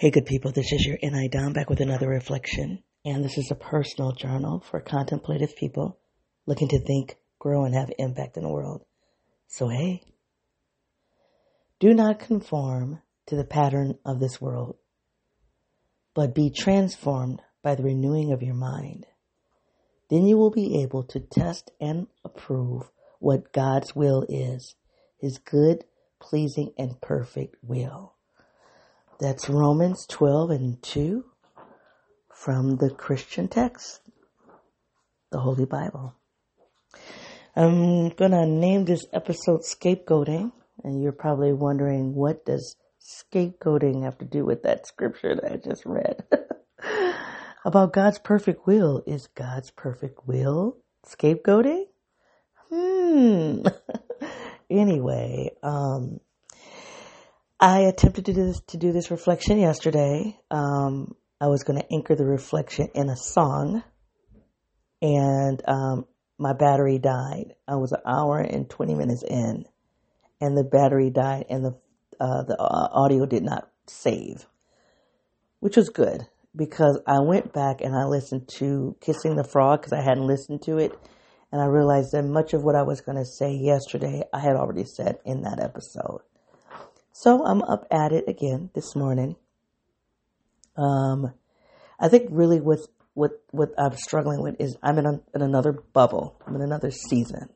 Hey, good people, this is your NI Dom back with another reflection. And this is a personal journal for contemplative people looking to think, grow, and have impact in the world. So, hey, do not conform to the pattern of this world, but be transformed by the renewing of your mind. Then you will be able to test and approve what God's will is, His good, pleasing, and perfect will. That's Romans 12 and 2 from the Christian text, the Holy Bible. I'm to name this episode Scapegoating, and you're probably wondering what does scapegoating have to do with that scripture that I just read? About God's perfect will. Is God's perfect will scapegoating? Hmm. anyway, um, I attempted to do this, to do this reflection yesterday. Um, I was going to anchor the reflection in a song, and um, my battery died. I was an hour and 20 minutes in, and the battery died, and the uh, the uh, audio did not save, which was good because I went back and I listened to Kissing the Frog because I hadn't listened to it, and I realized that much of what I was going to say yesterday I had already said in that episode. So I'm up at it again this morning. Um, I think really what what what I'm struggling with is I'm in, a, in another bubble. I'm in another season.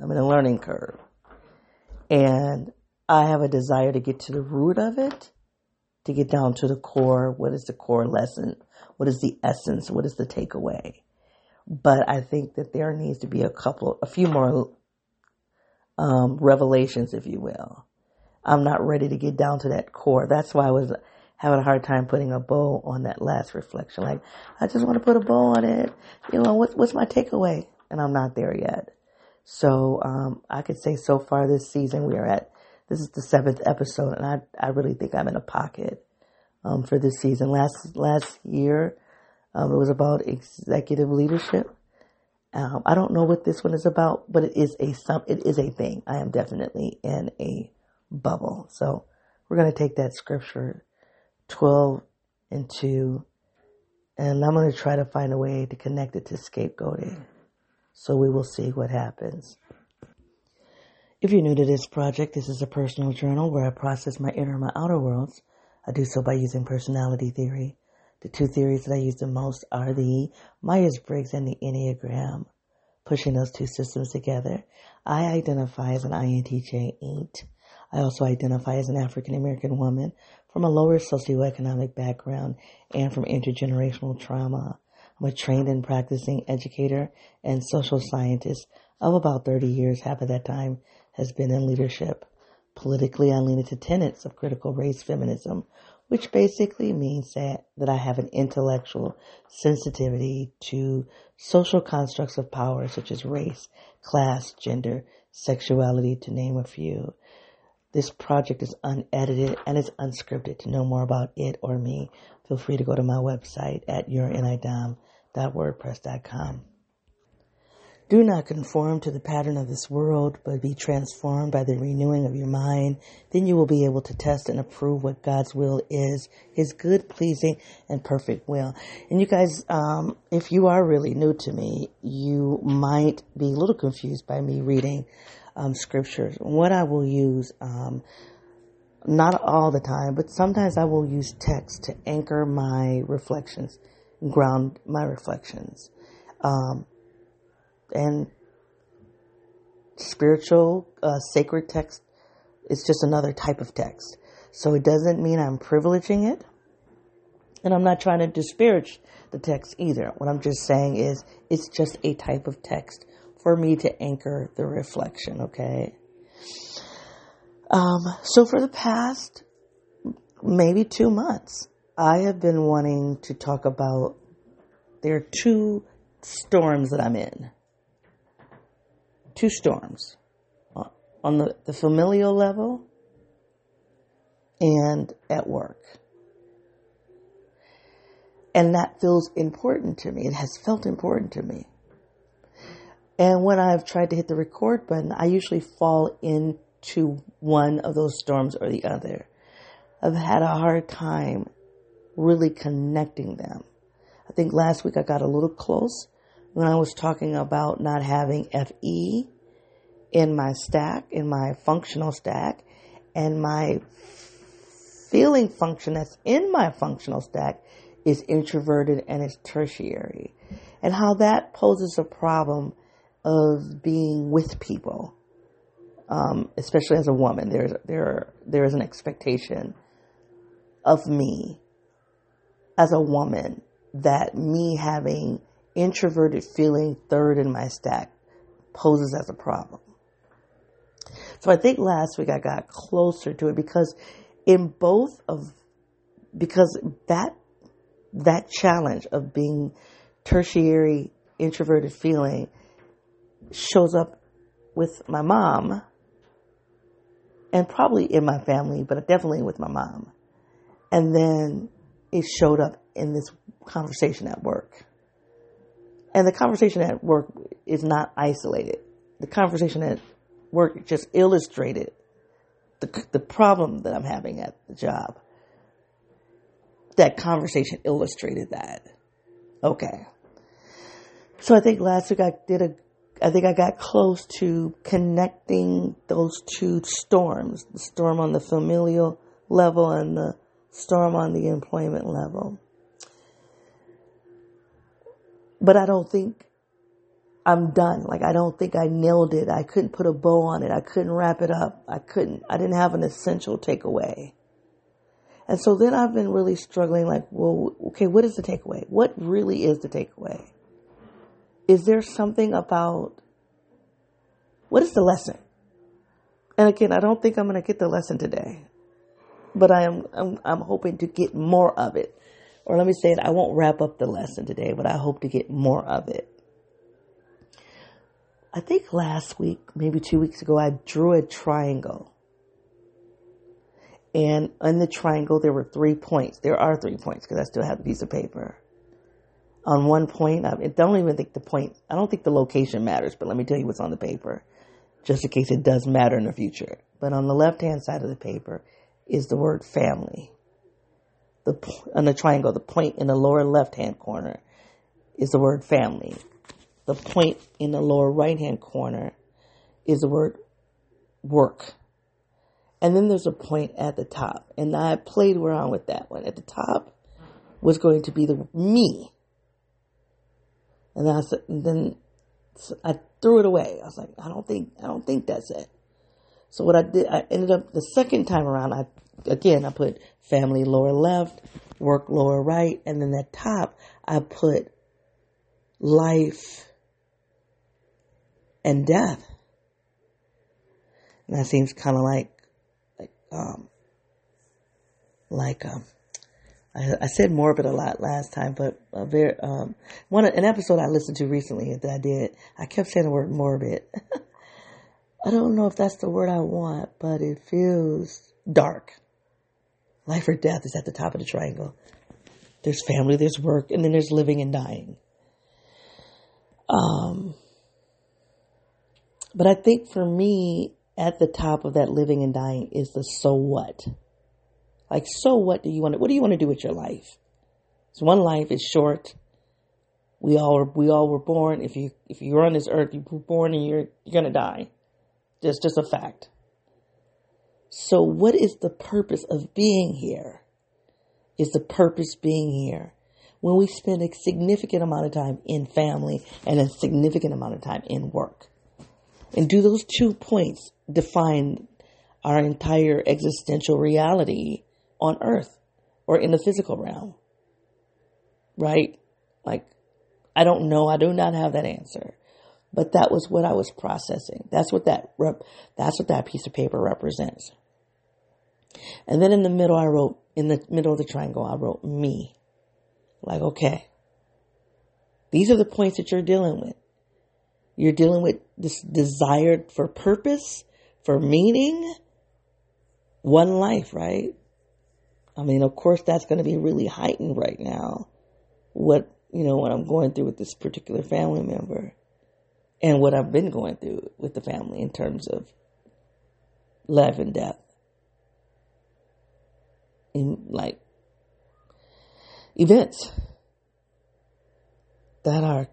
I'm in a learning curve, and I have a desire to get to the root of it, to get down to the core. What is the core lesson? What is the essence? What is the takeaway? But I think that there needs to be a couple, a few more um, revelations, if you will I'm not ready to get down to that core. That's why I was having a hard time putting a bow on that last reflection. Like, I just want to put a bow on it. You know, what's, what's my takeaway? And I'm not there yet. So, um, I could say so far this season we are at, this is the seventh episode and I, I really think I'm in a pocket, um, for this season. Last, last year, um, it was about executive leadership. Um, I don't know what this one is about, but it is a some, it is a thing. I am definitely in a bubble. So we're going to take that scripture 12 and 2 and I'm going to try to find a way to connect it to scapegoating. So we will see what happens. If you're new to this project, this is a personal journal where I process my inner and my outer worlds. I do so by using personality theory. The two theories that I use the most are the Myers-Briggs and the Enneagram. Pushing those two systems together, I identify as an INTJ 8. I also identify as an African American woman from a lower socioeconomic background and from intergenerational trauma. I'm a trained and practicing educator and social scientist of about 30 years. Half of that time has been in leadership. Politically, I lean into tenets of critical race feminism, which basically means that, that I have an intellectual sensitivity to social constructs of power such as race, class, gender, sexuality, to name a few. This project is unedited and it's unscripted. To know more about it or me, feel free to go to my website at yournidom.wordpress.com. Do not conform to the pattern of this world, but be transformed by the renewing of your mind. Then you will be able to test and approve what God's will is, His good, pleasing, and perfect will. And you guys, um, if you are really new to me, you might be a little confused by me reading um, scriptures. What I will use, um, not all the time, but sometimes I will use text to anchor my reflections, ground my reflections. Um, and spiritual, uh, sacred text is just another type of text. So it doesn't mean I'm privileging it. And I'm not trying to disparage the text either. What I'm just saying is it's just a type of text for me to anchor the reflection, okay? Um, so for the past maybe two months, I have been wanting to talk about there are two storms that I'm in. Two storms on the, the familial level and at work. And that feels important to me. It has felt important to me. And when I've tried to hit the record button, I usually fall into one of those storms or the other. I've had a hard time really connecting them. I think last week I got a little close when I was talking about not having FE in my stack, in my functional stack, and my feeling function that's in my functional stack is introverted and it's tertiary. And how that poses a problem of being with people. Um, especially as a woman, there's there there is an expectation of me as a woman that me having introverted feeling third in my stack poses as a problem. So I think last week I got closer to it because in both of because that that challenge of being tertiary introverted feeling shows up with my mom and probably in my family, but definitely with my mom. And then it showed up in this conversation at work. And the conversation at work is not isolated. The conversation at work just illustrated the, the problem that I'm having at the job. That conversation illustrated that. Okay. So I think last week I did a, I think I got close to connecting those two storms, the storm on the familial level and the storm on the employment level. But I don't think I'm done. Like, I don't think I nailed it. I couldn't put a bow on it. I couldn't wrap it up. I couldn't, I didn't have an essential takeaway. And so then I've been really struggling like, well, okay, what is the takeaway? What really is the takeaway? Is there something about what is the lesson? And again, I don't think I'm going to get the lesson today, but I am, I'm, I'm hoping to get more of it. Or let me say it, I won't wrap up the lesson today, but I hope to get more of it. I think last week, maybe two weeks ago, I drew a triangle. And in the triangle, there were three points. There are three points because I still have a piece of paper. On one point, I don't even think the point, I don't think the location matters, but let me tell you what's on the paper, just in case it does matter in the future. But on the left hand side of the paper is the word family. The, on the triangle, the point in the lower left hand corner is the word family. The point in the lower right hand corner is the word work. And then there's a point at the top. And I played around with that one. At the top was going to be the me. And, I, and then I threw it away. I was like, I don't think, I don't think that's it. So what I did, I ended up the second time around, I, again, I put family lower left, work lower right, and then at top, I put life and death. And that seems kind of like, like, um, like, um, I, I, said morbid a lot last time, but a very, um, one, an episode I listened to recently that I did, I kept saying the word morbid. I don't know if that's the word I want, but it feels dark. Life or death is at the top of the triangle. There's family, there's work, and then there's living and dying. Um, but I think for me, at the top of that living and dying is the so what. Like, so what do you want to, what do you want to do with your life? So one life is short. We all were, we all were born. If you, if you're on this earth, you were born and you're, you're to die. Just, just a fact. So what is the purpose of being here? Is the purpose being here? When we spend a significant amount of time in family and a significant amount of time in work. And do those two points define our entire existential reality on earth or in the physical realm? Right? Like, I don't know. I do not have that answer. But that was what I was processing. That's what that rep, that's what that piece of paper represents. And then in the middle, I wrote, in the middle of the triangle, I wrote me. Like, okay, these are the points that you're dealing with. You're dealing with this desire for purpose, for meaning, one life, right? I mean, of course, that's going to be really heightened right now. What, you know, what I'm going through with this particular family member and what I've been going through with the family in terms of life and death. In like, events that are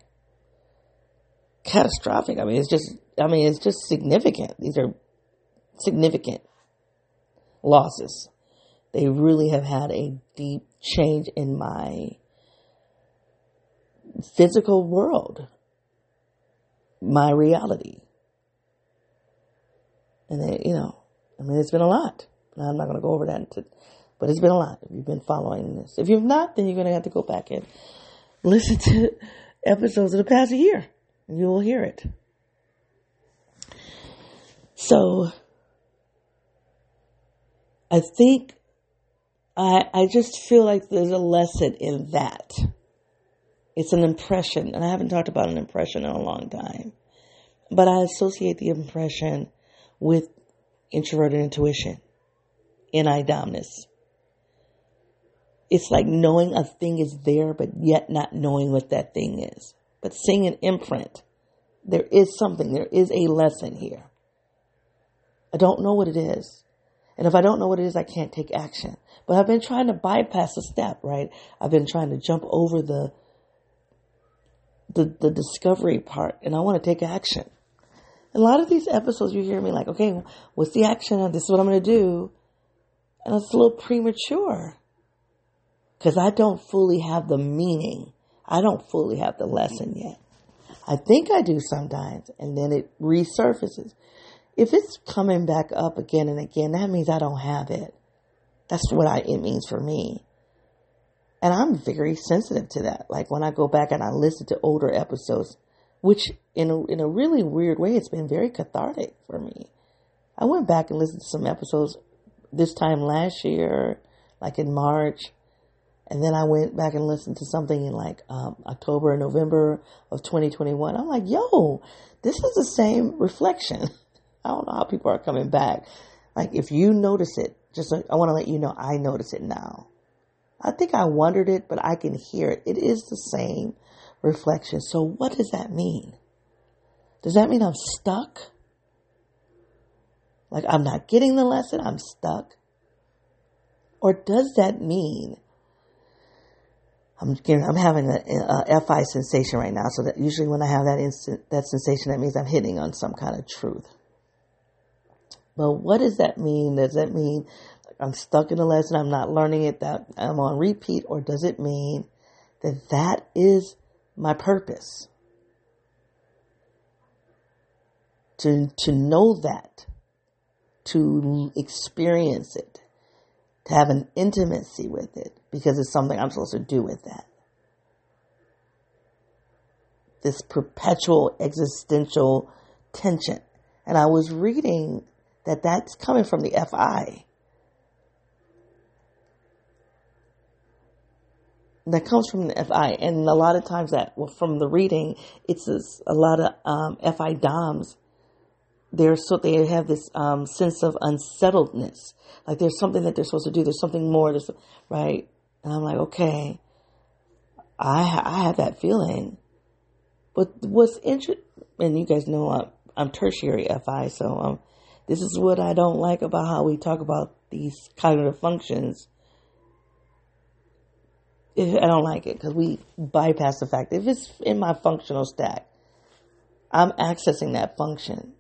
catastrophic. I mean, it's just, I mean, it's just significant. These are significant losses. They really have had a deep change in my physical world, my reality. And they, you know, I mean, it's been a lot. Now, I'm not going to go over that, into, but it's been a lot. If you've been following this, if you've not, then you're going to have to go back and listen to episodes of the past year, and you will hear it. So, I think I I just feel like there's a lesson in that. It's an impression, and I haven't talked about an impression in a long time. But I associate the impression with introverted intuition, NI-domness. It's like knowing a thing is there, but yet not knowing what that thing is. But seeing an imprint, there is something, there is a lesson here. I don't know what it is. And if I don't know what it is, I can't take action. But I've been trying to bypass a step, right? I've been trying to jump over the the, the discovery part and I want to take action. A lot of these episodes you hear me like, okay, what's the action? This is what I'm going to do. And it's a little premature because I don't fully have the meaning. I don't fully have the lesson yet. I think I do sometimes and then it resurfaces. If it's coming back up again and again, that means I don't have it. That's what I, it means for me. And I'm very sensitive to that. Like when I go back and I listen to older episodes, which in a, in a really weird way, it's been very cathartic for me. I went back and listened to some episodes this time last year, like in March. And then I went back and listened to something in like um, October and November of 2021. I'm like, yo, this is the same reflection. I don't know how people are coming back. Like, if you notice it, just uh, I want to let you know I notice it now. I think I wondered it, but I can hear it. It is the same reflection. So, what does that mean? Does that mean I'm stuck? Like I'm not getting the lesson, I'm stuck? Or does that mean I'm getting, I'm having a, a FI sensation right now? So that usually when I have that instant, that sensation, that means I'm hitting on some kind of truth. But what does that mean? Does that mean I'm stuck in a lesson, I'm not learning it, that I'm on repeat, or does it mean that that is my purpose? To, to know that, to experience it, to have an intimacy with it, because it's something I'm supposed to do with that. This perpetual existential tension. And I was reading that that's coming from the FI. That comes from the FI, and a lot of times that well, from the reading, it's a, a lot of um, FI DOMs. They're so they have this um, sense of unsettledness, like there's something that they're supposed to do. There's something more. There's right, and I'm like, okay, I I have that feeling, but what's interesting, and you guys know I'm, I'm tertiary FI, so um, this is what I don't like about how we talk about these cognitive functions. I don't like it because we bypass the fact if it's in my functional stack, I'm accessing that function.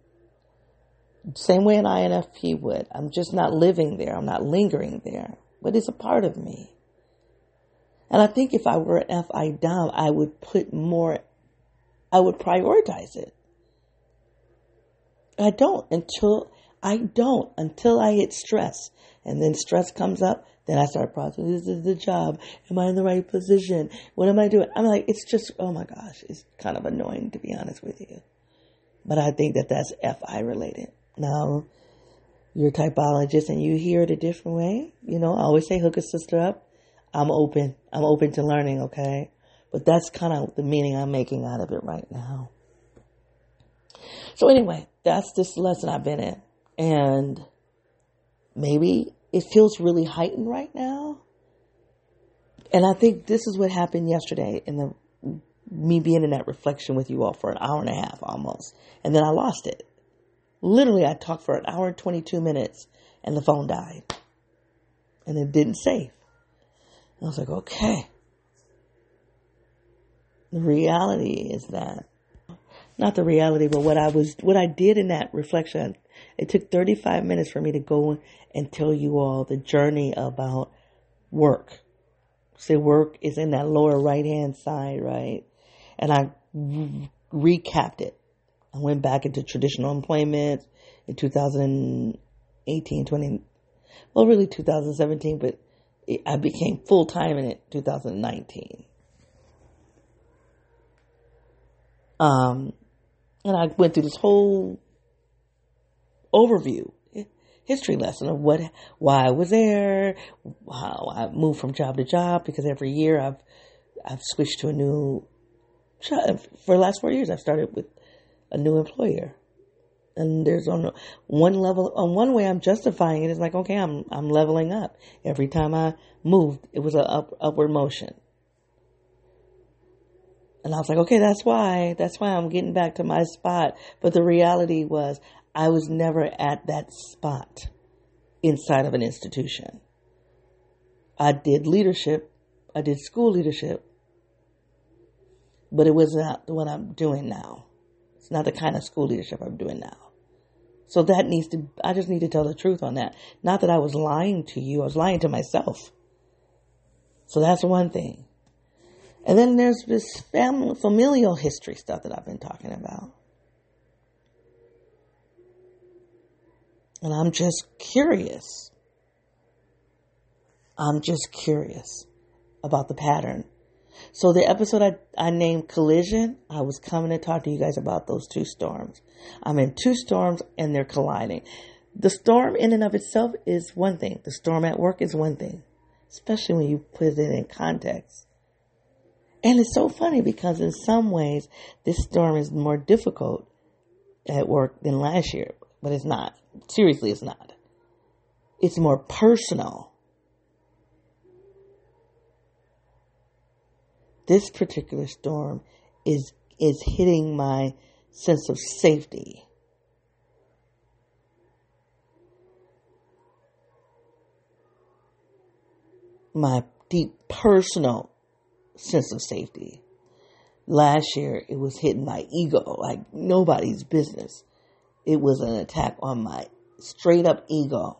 Same way an INFP would. I'm just not living there. I'm not lingering there, but it's a part of me. And I think if I were an FI Dom, I would put more, I would prioritize it. I don't until I don't until I hit stress. And then stress comes up, then I start processing, this is the job. Am I in the right position? What am I doing? I'm like, it's just, oh my gosh, it's kind of annoying to be honest with you. But I think that that's FI related. Now, you're a typologist and you hear it a different way. You know, I always say hook a sister up. I'm open. I'm open to learning, okay? But that's kind of the meaning I'm making out of it right now. So anyway, that's this lesson I've been in. And maybe it feels really heightened right now. And I think this is what happened yesterday in the me being in that reflection with you all for an hour and a half almost. And then I lost it. Literally, I talked for an hour and 22 minutes and the phone died. And it didn't save. And I was like, okay. The reality is that, not the reality, but what I was, what I did in that reflection, it took 35 minutes for me to go and tell you all the journey about work. Say work is in that lower right hand side, right? And I recapped it. I went back into traditional employment in 2018, 20, well, really 2017, but I became full time in it 2019. Um, and I went through this whole overview, history lesson of what, why I was there, how I moved from job to job, because every year I've, I've switched to a new job. For the last four years, I've started with a new employer. And there's on one level, on one way I'm justifying it is like, okay, I'm, I'm leveling up. Every time I moved, it was an up, upward motion. And I was like, okay, that's why, that's why I'm getting back to my spot. But the reality was I was never at that spot inside of an institution. I did leadership. I did school leadership, but it was not what I'm doing now. It's not the kind of school leadership I'm doing now. So that needs to, I just need to tell the truth on that. Not that I was lying to you, I was lying to myself. So that's one thing. And then there's this family, familial history stuff that I've been talking about. And I'm just curious. I'm just curious about the pattern. So the episode I, I named Collision, I was coming to talk to you guys about those two storms. I'm in two storms and they're colliding. The storm in and of itself is one thing. The storm at work is one thing, especially when you put it in context. And it's so funny because in some ways, this storm is more difficult at work than last year, but it's not. Seriously, it's not. It's more personal. This particular storm is, is hitting my sense of safety. My deep personal sense of safety. Last year, it was hitting my ego like nobody's business. It was an attack on my straight up ego.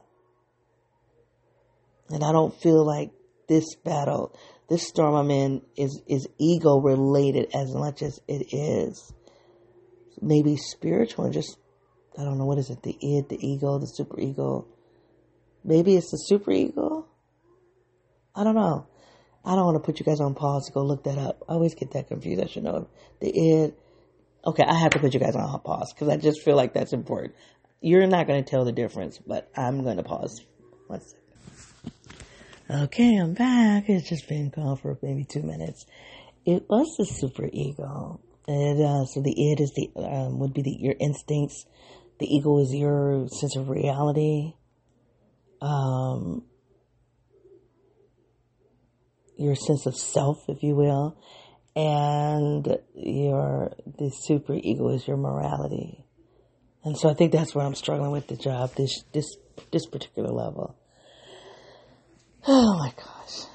And I don't feel like this battle, this storm I'm in is, is ego related as much as it is maybe spiritual and just, I don't know, what is it? The id, the ego, the super ego. Maybe it's the super ego? I don't know. I don't want to put you guys on pause to go look that up. I always get that confused. I should know the id. Okay, I have to put you guys on pause because I just feel like that's important. You're not going to tell the difference, but I'm going to pause. One second. Okay, I'm back. It's just been gone for maybe two minutes. It was the super ego. And uh, so the id is the um, would be the your instincts. The ego is your sense of reality. Um, your sense of self, if you will, and your the super ego is your morality. And so I think that's where I'm struggling with the job this this this particular level. Oh my gosh.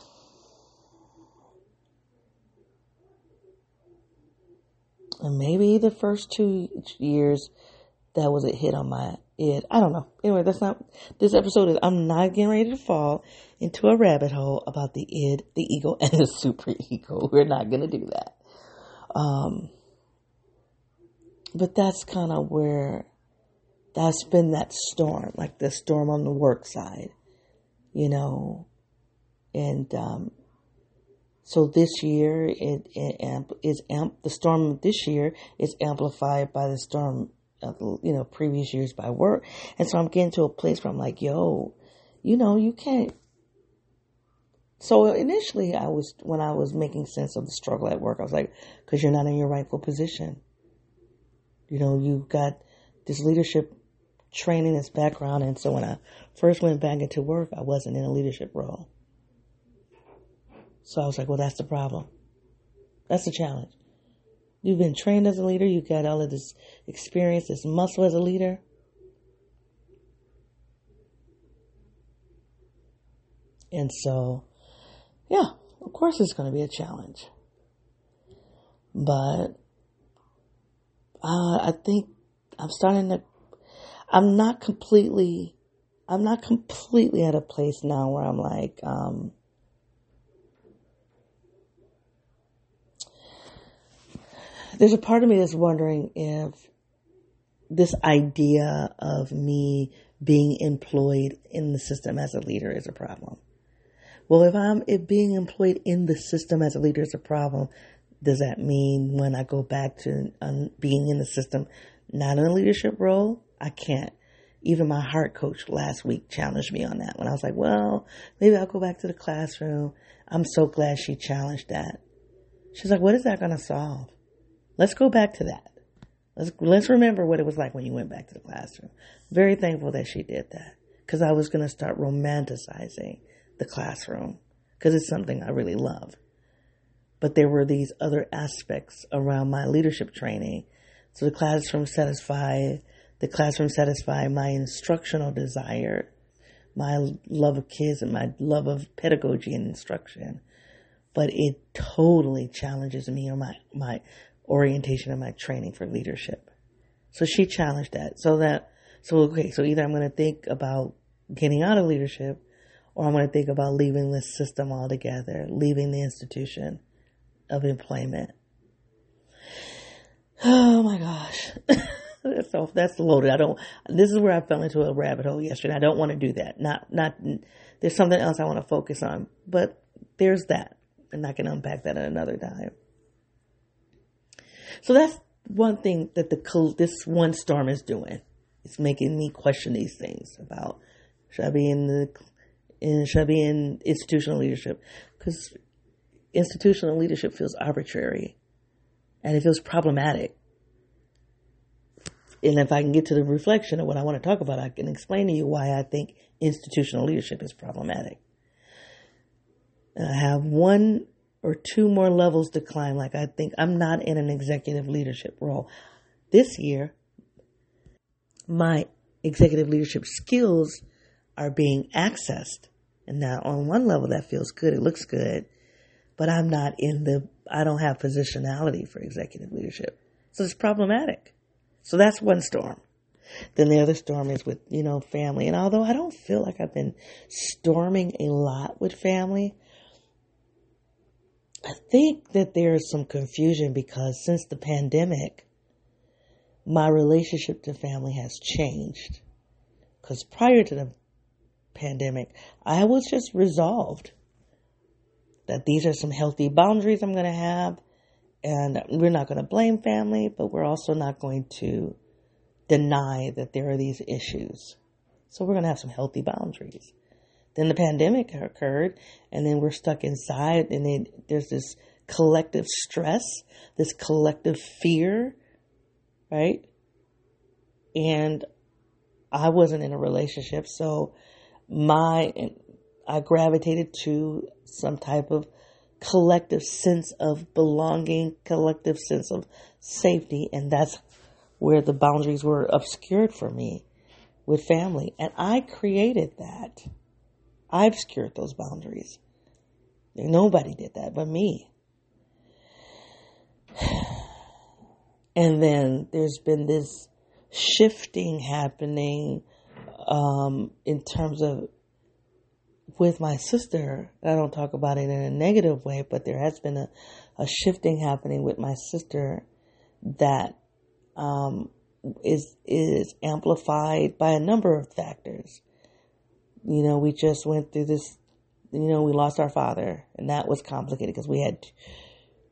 And maybe the first two years that was a hit on my id. I don't know. Anyway, that's not this episode is I'm not getting ready to fall into a rabbit hole about the id, the ego, and the super ego. We're not gonna do that. Um but that's kind of where that's been that storm, like the storm on the work side, you know. And um so this year it, it is amp the storm this year is amplified by the storm you know, previous years by work. And so I'm getting to a place where I'm like, yo, you know, you can't. So initially, I was, when I was making sense of the struggle at work, I was like, because you're not in your rightful position. You know, you've got this leadership training, this background. And so when I first went back into work, I wasn't in a leadership role. So I was like, well, that's the problem. That's the challenge. You've been trained as a leader. You've got all of this experience, this muscle as a leader. And so, yeah, of course it's going to be a challenge. But uh, I think I'm starting to, I'm not completely, I'm not completely at a place now where I'm like, um, there's a part of me that's wondering if this idea of me being employed in the system as a leader is a problem. Well, if I'm if being employed in the system as a leader is a problem, does that mean when I go back to um, being in the system, not in a leadership role, I can't? Even my heart coach last week challenged me on that when I was like, well, maybe I'll go back to the classroom. I'm so glad she challenged that. She's like, what is that going to solve? Let's go back to that. Let's, let's remember what it was like when you went back to the classroom. Very thankful that she did that because I was going to start romanticizing the classroom because it's something I really love. But there were these other aspects around my leadership training. So the classroom satisfied, the classroom satisfied my instructional desire, my love of kids and my love of pedagogy and instruction. But it totally challenges me or my, my orientation and my training for leadership. So she challenged that. So that, so okay, so either I'm going to think about getting out of leadership or I'm going to think about leaving this system altogether, leaving the institution of employment. Oh my gosh. so that's loaded. I don't, this is where I fell into a rabbit hole yesterday. I don't want to do that. Not, not, there's something else I want to focus on, but there's that. And I can unpack that at another time. So that's one thing that the, this one storm is doing. It's making me question these things about should I be in the, in, should I be in institutional leadership? Because institutional leadership feels arbitrary and it feels problematic. And if I can get to the reflection of what I want to talk about, I can explain to you why I think institutional leadership is problematic. And I have one or two more levels to climb. Like I think I'm not in an executive leadership role. This year, my executive leadership skills are being accessed. And now on one level that feels good. It looks good but I'm not in the, I don't have positionality for executive leadership. So it's problematic. So that's one storm. Then the other storm is with, you know, family. And although I don't feel like I've been storming a lot with family, I think that there is some confusion because since the pandemic, my relationship to family has changed. Because prior to the pandemic, I was just resolved that these are some healthy boundaries I'm going to have. And we're not going to blame family, but we're also not going to deny that there are these issues. So we're going to have some healthy boundaries. Then the pandemic occurred, and then we're stuck inside, and then there's this collective stress, this collective fear, right? And I wasn't in a relationship, so my I gravitated to some type of collective sense of belonging, collective sense of safety, and that's where the boundaries were obscured for me with family. And I created that. I obscured those boundaries. Nobody did that but me. And then there's been this shifting happening um, in terms of with my sister, I don't talk about it in a negative way, but there has been a, a shifting happening with my sister that um, is is amplified by a number of factors. You know, we just went through this. You know, we lost our father, and that was complicated because we had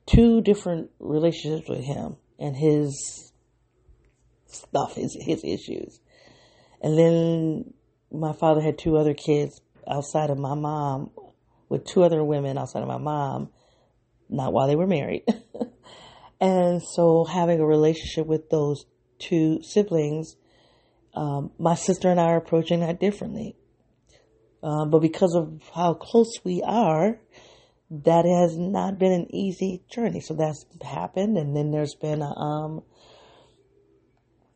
two different relationships with him and his stuff, his his issues, and then my father had two other kids outside of my mom with two other women outside of my mom, not while they were married. and so having a relationship with those two siblings, um, my sister and I are approaching that differently. Uh, but because of how close we are, that has not been an easy journey. So that's happened. And then there's been, a, um,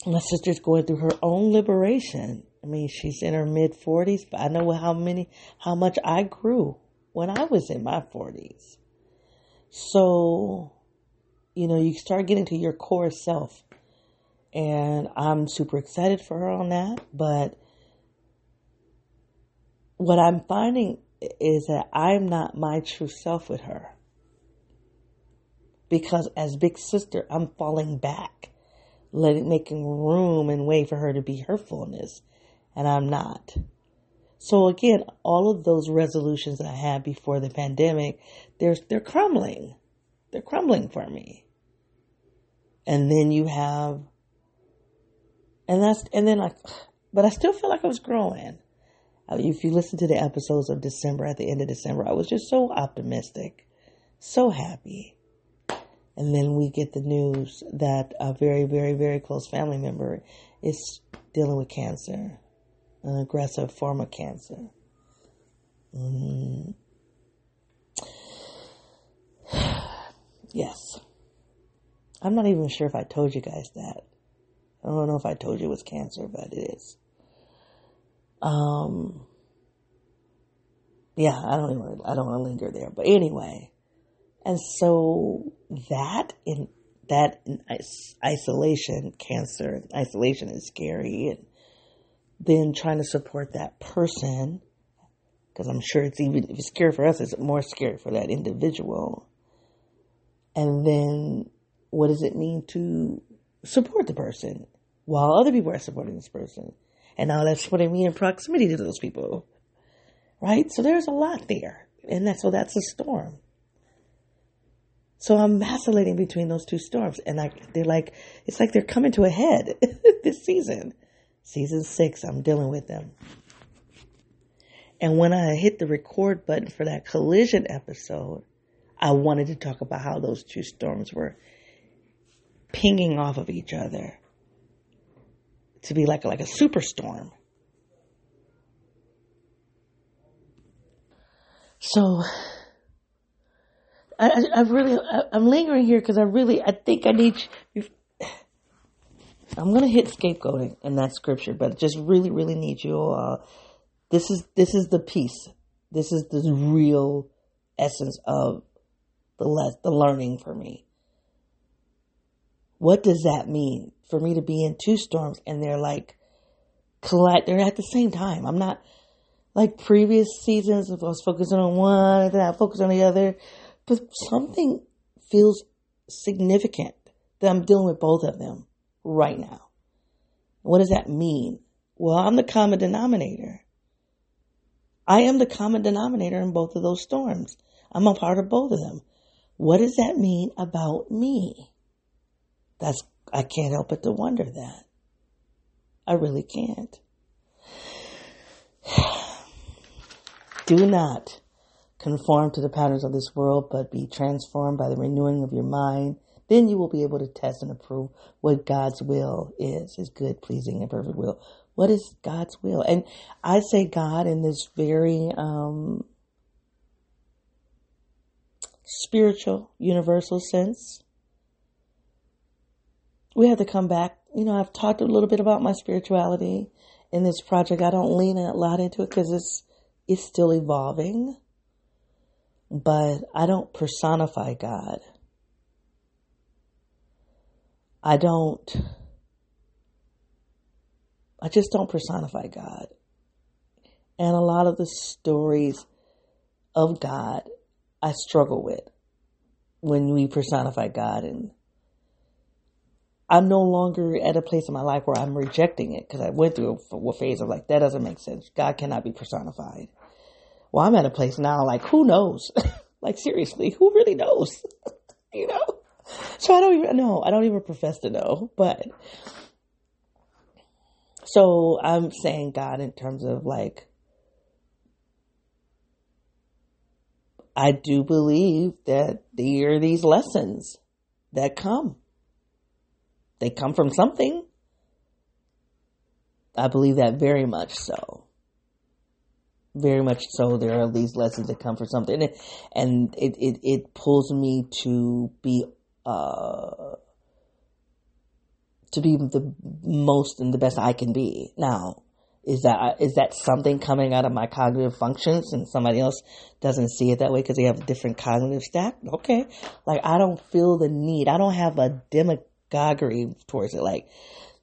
my sister's going through her own liberation I mean, she's in her mid 40s, but I know how many, how much I grew when I was in my 40s. So you know, you start getting to your core self. And I'm super excited for her on that. But what I'm finding is that I'm not my true self with her. Because as big sister, I'm falling back, letting, making room and way for her to be her fullness. And I'm not. So again, all of those resolutions I had before the pandemic, they're, they're crumbling. They're crumbling for me. And then you have, and that's, and then like, but I still feel like I was growing. If you listen to the episodes of December, at the end of December, I was just so optimistic, so happy. And then we get the news that a very, very, very close family member is dealing with cancer an aggressive form of cancer. Mm. yes. I'm not even sure if I told you guys that. I don't know if I told you it was cancer, but it is. Um, yeah, I don't even, I don't want to linger there, but anyway. And so that in, that in isolation, cancer, isolation is scary and then trying to support that person, because I'm sure it's even, if it's scary for us, it's more scary for that individual. And then what does it mean to support the person while other people are supporting this person? And now that's putting me in proximity to those people. Right? So there's a lot there. And that's so that's a storm. So I'm vacillating between those two storms and I, they're like, it's like they're coming to a head this season. Season six, I'm dealing with them. And when I hit the record button for that collision episode, I wanted to talk about how those two storms were pinging off of each other to be like like a superstorm. So I, I, I really I, am lingering here because I really I think I need you, I'm gonna hit scapegoating in that scripture, but just really, really need you. Uh, this is this is the piece. This is the real essence of the le- the learning for me. What does that mean for me to be in two storms and they're like collide? They're at the same time. I'm not like previous seasons. If I was focusing on one, then I focus on the other, but something feels significant that I'm dealing with both of them right now. What does that mean? Well, I'm the common denominator. I am the common denominator in both of those storms. I'm a part of both of them. What does that mean about me? That's, I can't help but to wonder that. I really can't. Do not conform to the patterns of this world, but be transformed by the renewing of your mind then you will be able to test and approve what God's will is, his good, pleasing, and perfect will. What is God's will? And I say God in this very um, spiritual, universal sense. We have to come back. You know, I've talked a little bit about my spirituality in this project. I don't lean a lot into it because it's it's still evolving. But I don't personify God. I don't, I just don't personify God. And a lot of the stories of God I struggle with when we personify God. And I'm no longer at a place in my life where I'm rejecting it because I went through a phase of like, that doesn't make sense. God cannot be personified. Well, I'm at a place now like, who knows? like, seriously, who really knows? you know? So I don't even know. I don't even profess to know, but so I'm saying God in terms of like, I do believe that there are these lessons that come. They come from something. I believe that very much so. Very much so. There are these lessons that come from something, and it, it, it pulls me to be uh, to be the most and the best I can be. Now, Is that is that something coming out of my cognitive functions and somebody else doesn't see it that way because they have a different cognitive stack? Okay, like I don't feel the need. I don't have a demagoguery towards it. Like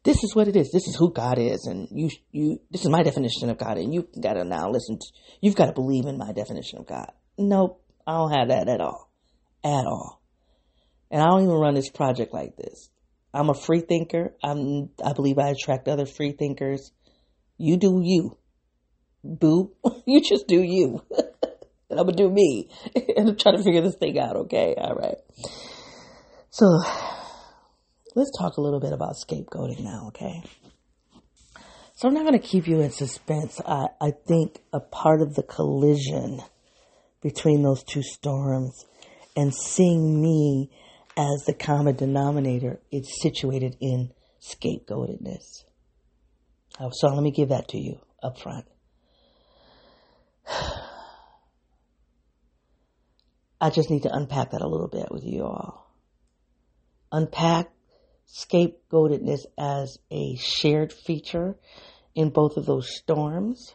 this is what it is. This is who God is, and you you. This is my definition of God, and you got to now listen. To, you've got to believe in my definition of God. Nope, I don't have that at all, at all. And I don't even run this project like this. I'm a free thinker. I'm. I believe I attract other free thinkers. You do you. Boo. you just do you. and I'm to do me. and I'm trying to figure this thing out, okay? All right. So let's talk a little bit about scapegoating now, okay? So I'm not going to keep you in suspense. I, I think a part of the collision between those two storms and seeing me as the common denominator is situated in scapegoatedness. Oh, so let me give that to you up front. I just need to unpack that a little bit with you all. Unpack scapegoatedness as a shared feature in both of those storms.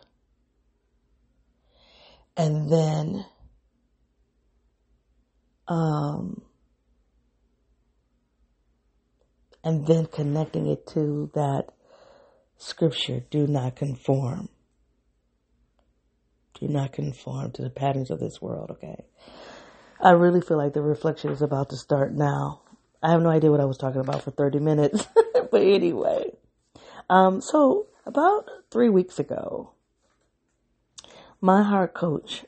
And then um, and then connecting it to that scripture do not conform. Do not conform to the patterns of this world, okay? I really feel like the reflection is about to start now. I have no idea what I was talking about for 30 minutes, but anyway. Um, so, about three weeks ago, my heart coach,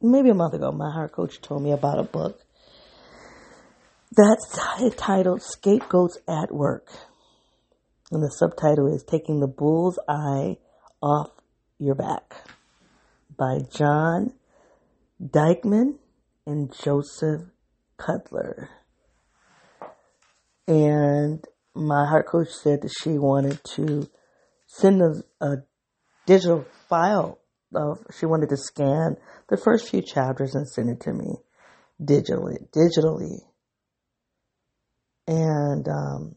maybe a month ago, my heart coach told me about a book that's titled Scapegoats at Work. And the subtitle is Taking the Bull's Eye Off Your Back by John Dyckman and Joseph Cutler. And my heart coach said that she wanted to send a, a digital file of, she wanted to scan the first few chapters and send it to me digitally, digitally. And, um,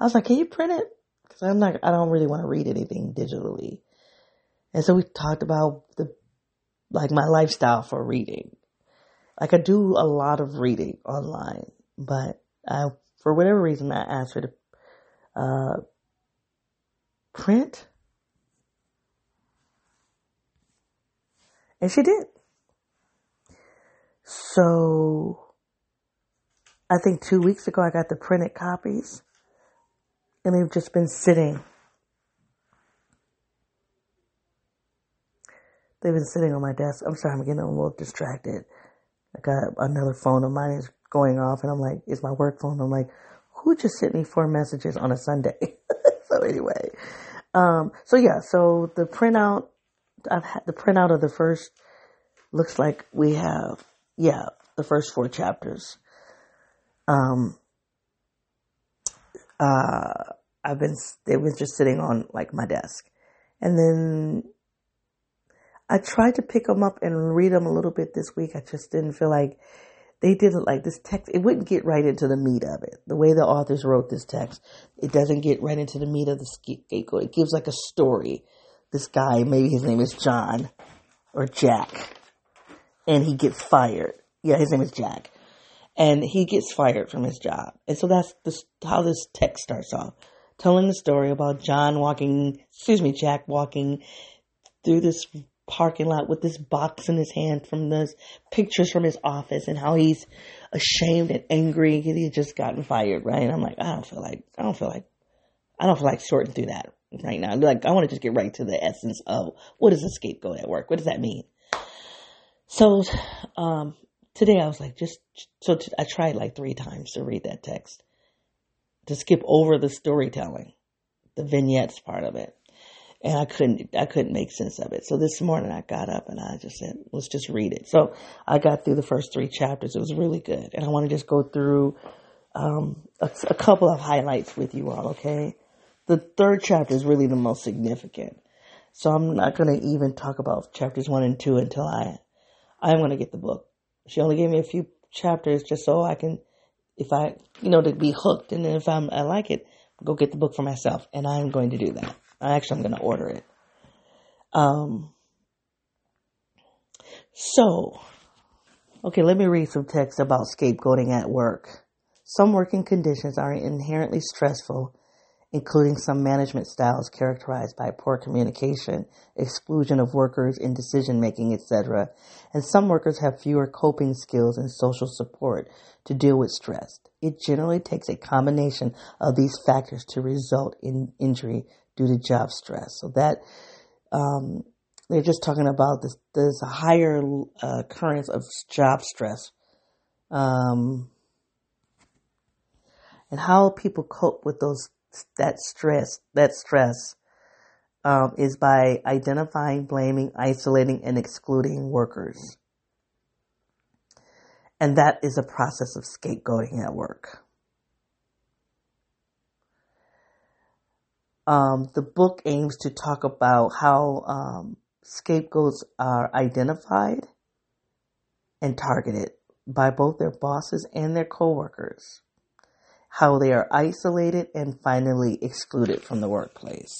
I was like, can you print it? Cause I'm not, I don't really want to read anything digitally. And so we talked about the, like my lifestyle for reading. Like I do a lot of reading online, but I, for whatever reason, I asked her to, uh, print. And she did. So I think two weeks ago I got the printed copies and they've just been sitting. They've been sitting on my desk. I'm sorry, I'm getting a little distracted. I got another phone of mine is going off, and I'm like, it's my work phone. I'm like, who just sent me four messages on a Sunday? so anyway, um, so yeah, so the printout, I've had the printout of the first. Looks like we have, yeah, the first four chapters. Um, uh, I've been, it was just sitting on like my desk. And then I tried to pick them up and read them a little bit this week. I just didn't feel like they didn't like this text. It wouldn't get right into the meat of it. The way the authors wrote this text, it doesn't get right into the meat of the scapegoat. It gives like a story. This guy, maybe his name is John or Jack, and he gets fired. Yeah, his name is Jack and he gets fired from his job. And so that's how this text starts off, telling the story about John walking, excuse me, Jack walking through this parking lot with this box in his hand from those pictures from his office and how he's ashamed and angry he had just gotten fired, right? And I'm like, I don't feel like, I don't feel like, I don't feel like sorting through that right now. Like, I want to just get right to the essence of what is a scapegoat at work? What does that mean? So, um, today I was like, just so t- I tried like three times to read that text to skip over the storytelling, the vignettes part of it, and I couldn't I couldn't make sense of it. So this morning I got up and I just said, let's just read it. So I got through the first three chapters. It was really good, and I want to just go through um, a, a couple of highlights with you all. Okay, the third chapter is really the most significant. So I'm not going to even talk about chapters one and two until I I'm going to get the book she only gave me a few chapters just so I can, if I, you know, to be hooked. And then if I'm, I like it, go get the book for myself, and I'm going to do that. Actually, I'm going to order it. Um, so, okay, let me read some text about scapegoating at work. Some working conditions are inherently stressful, including some management styles characterized by poor communication, exclusion of workers in decision making, etc. And some workers have fewer coping skills and social support to deal with stress. It generally takes a combination of these factors to result in injury due to job stress. So that um, they're just talking about this. A higher uh, occurrence of job stress, um, and how people cope with those that stress. That stress um, is by identifying, blaming, isolating, and excluding workers, and that is a process of scapegoating at work. Um, the book aims to talk about how um, scapegoats are identified and targeted by both their bosses and their coworkers, how they are isolated and finally excluded from the workplace.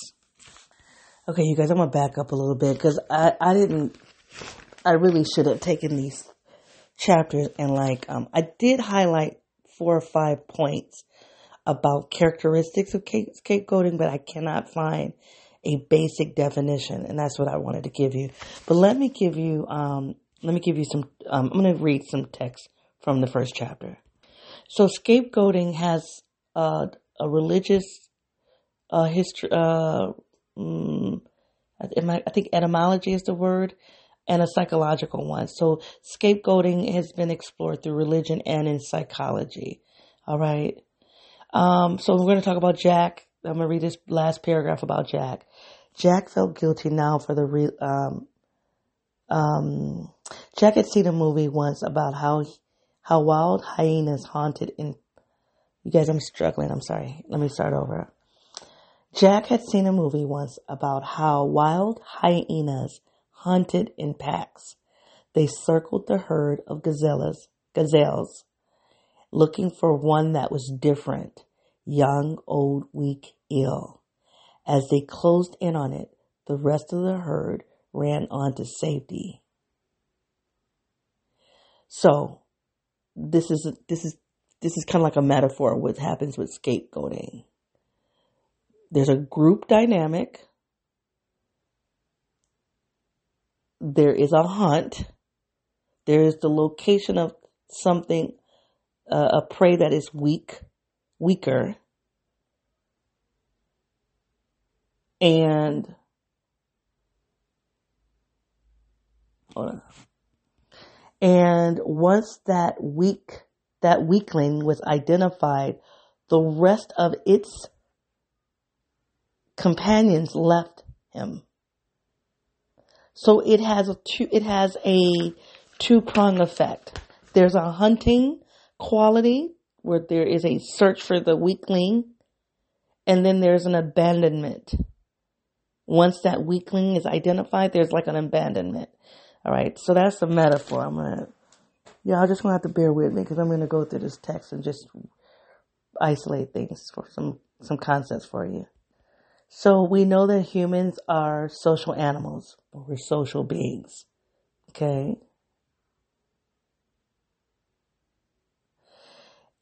Okay, you guys, I'm gonna back up a little bit because I, I didn't, I really should have taken these chapters and like, um, I did highlight four or five points about characteristics of scapegoating, but I cannot find a basic definition, and that's what I wanted to give you. But let me give you, um, let me give you some. Um, I'm going to read some text from the first chapter. So scapegoating has uh, a religious uh, history. Uh, um, I think etymology is the word, and a psychological one. So scapegoating has been explored through religion and in psychology. All right. Um, so we're going to talk about Jack. I'm going to read this last paragraph about Jack. Jack felt guilty now for the re- um, um, Jack had seen a movie once about how how wild hyenas haunted in. You guys, I'm struggling. I'm sorry. Let me start over. Jack had seen a movie once about how wild hyenas hunted in packs. They circled the herd of gazelles, gazelles, looking for one that was different, young, old, weak, ill. As they closed in on it, the rest of the herd ran on to safety. So, this is this is this is kind of like a metaphor of what happens with scapegoating. There's a group dynamic. There is a hunt. There is the location of something, uh, a prey that is weak, weaker. And and once that weak that weakling was identified, the rest of its companions left him. So it has a two, it has a two prong effect. There's a hunting quality where there is a search for the weakling and then there's an abandonment once that weakling is identified, there's like an abandonment. All right. So that's the metaphor. I'm yeah, I just to have to bear with me because I'm to go through this text and just isolate things for some, some concepts for you. So we know that humans are social animals. We're social beings. Okay.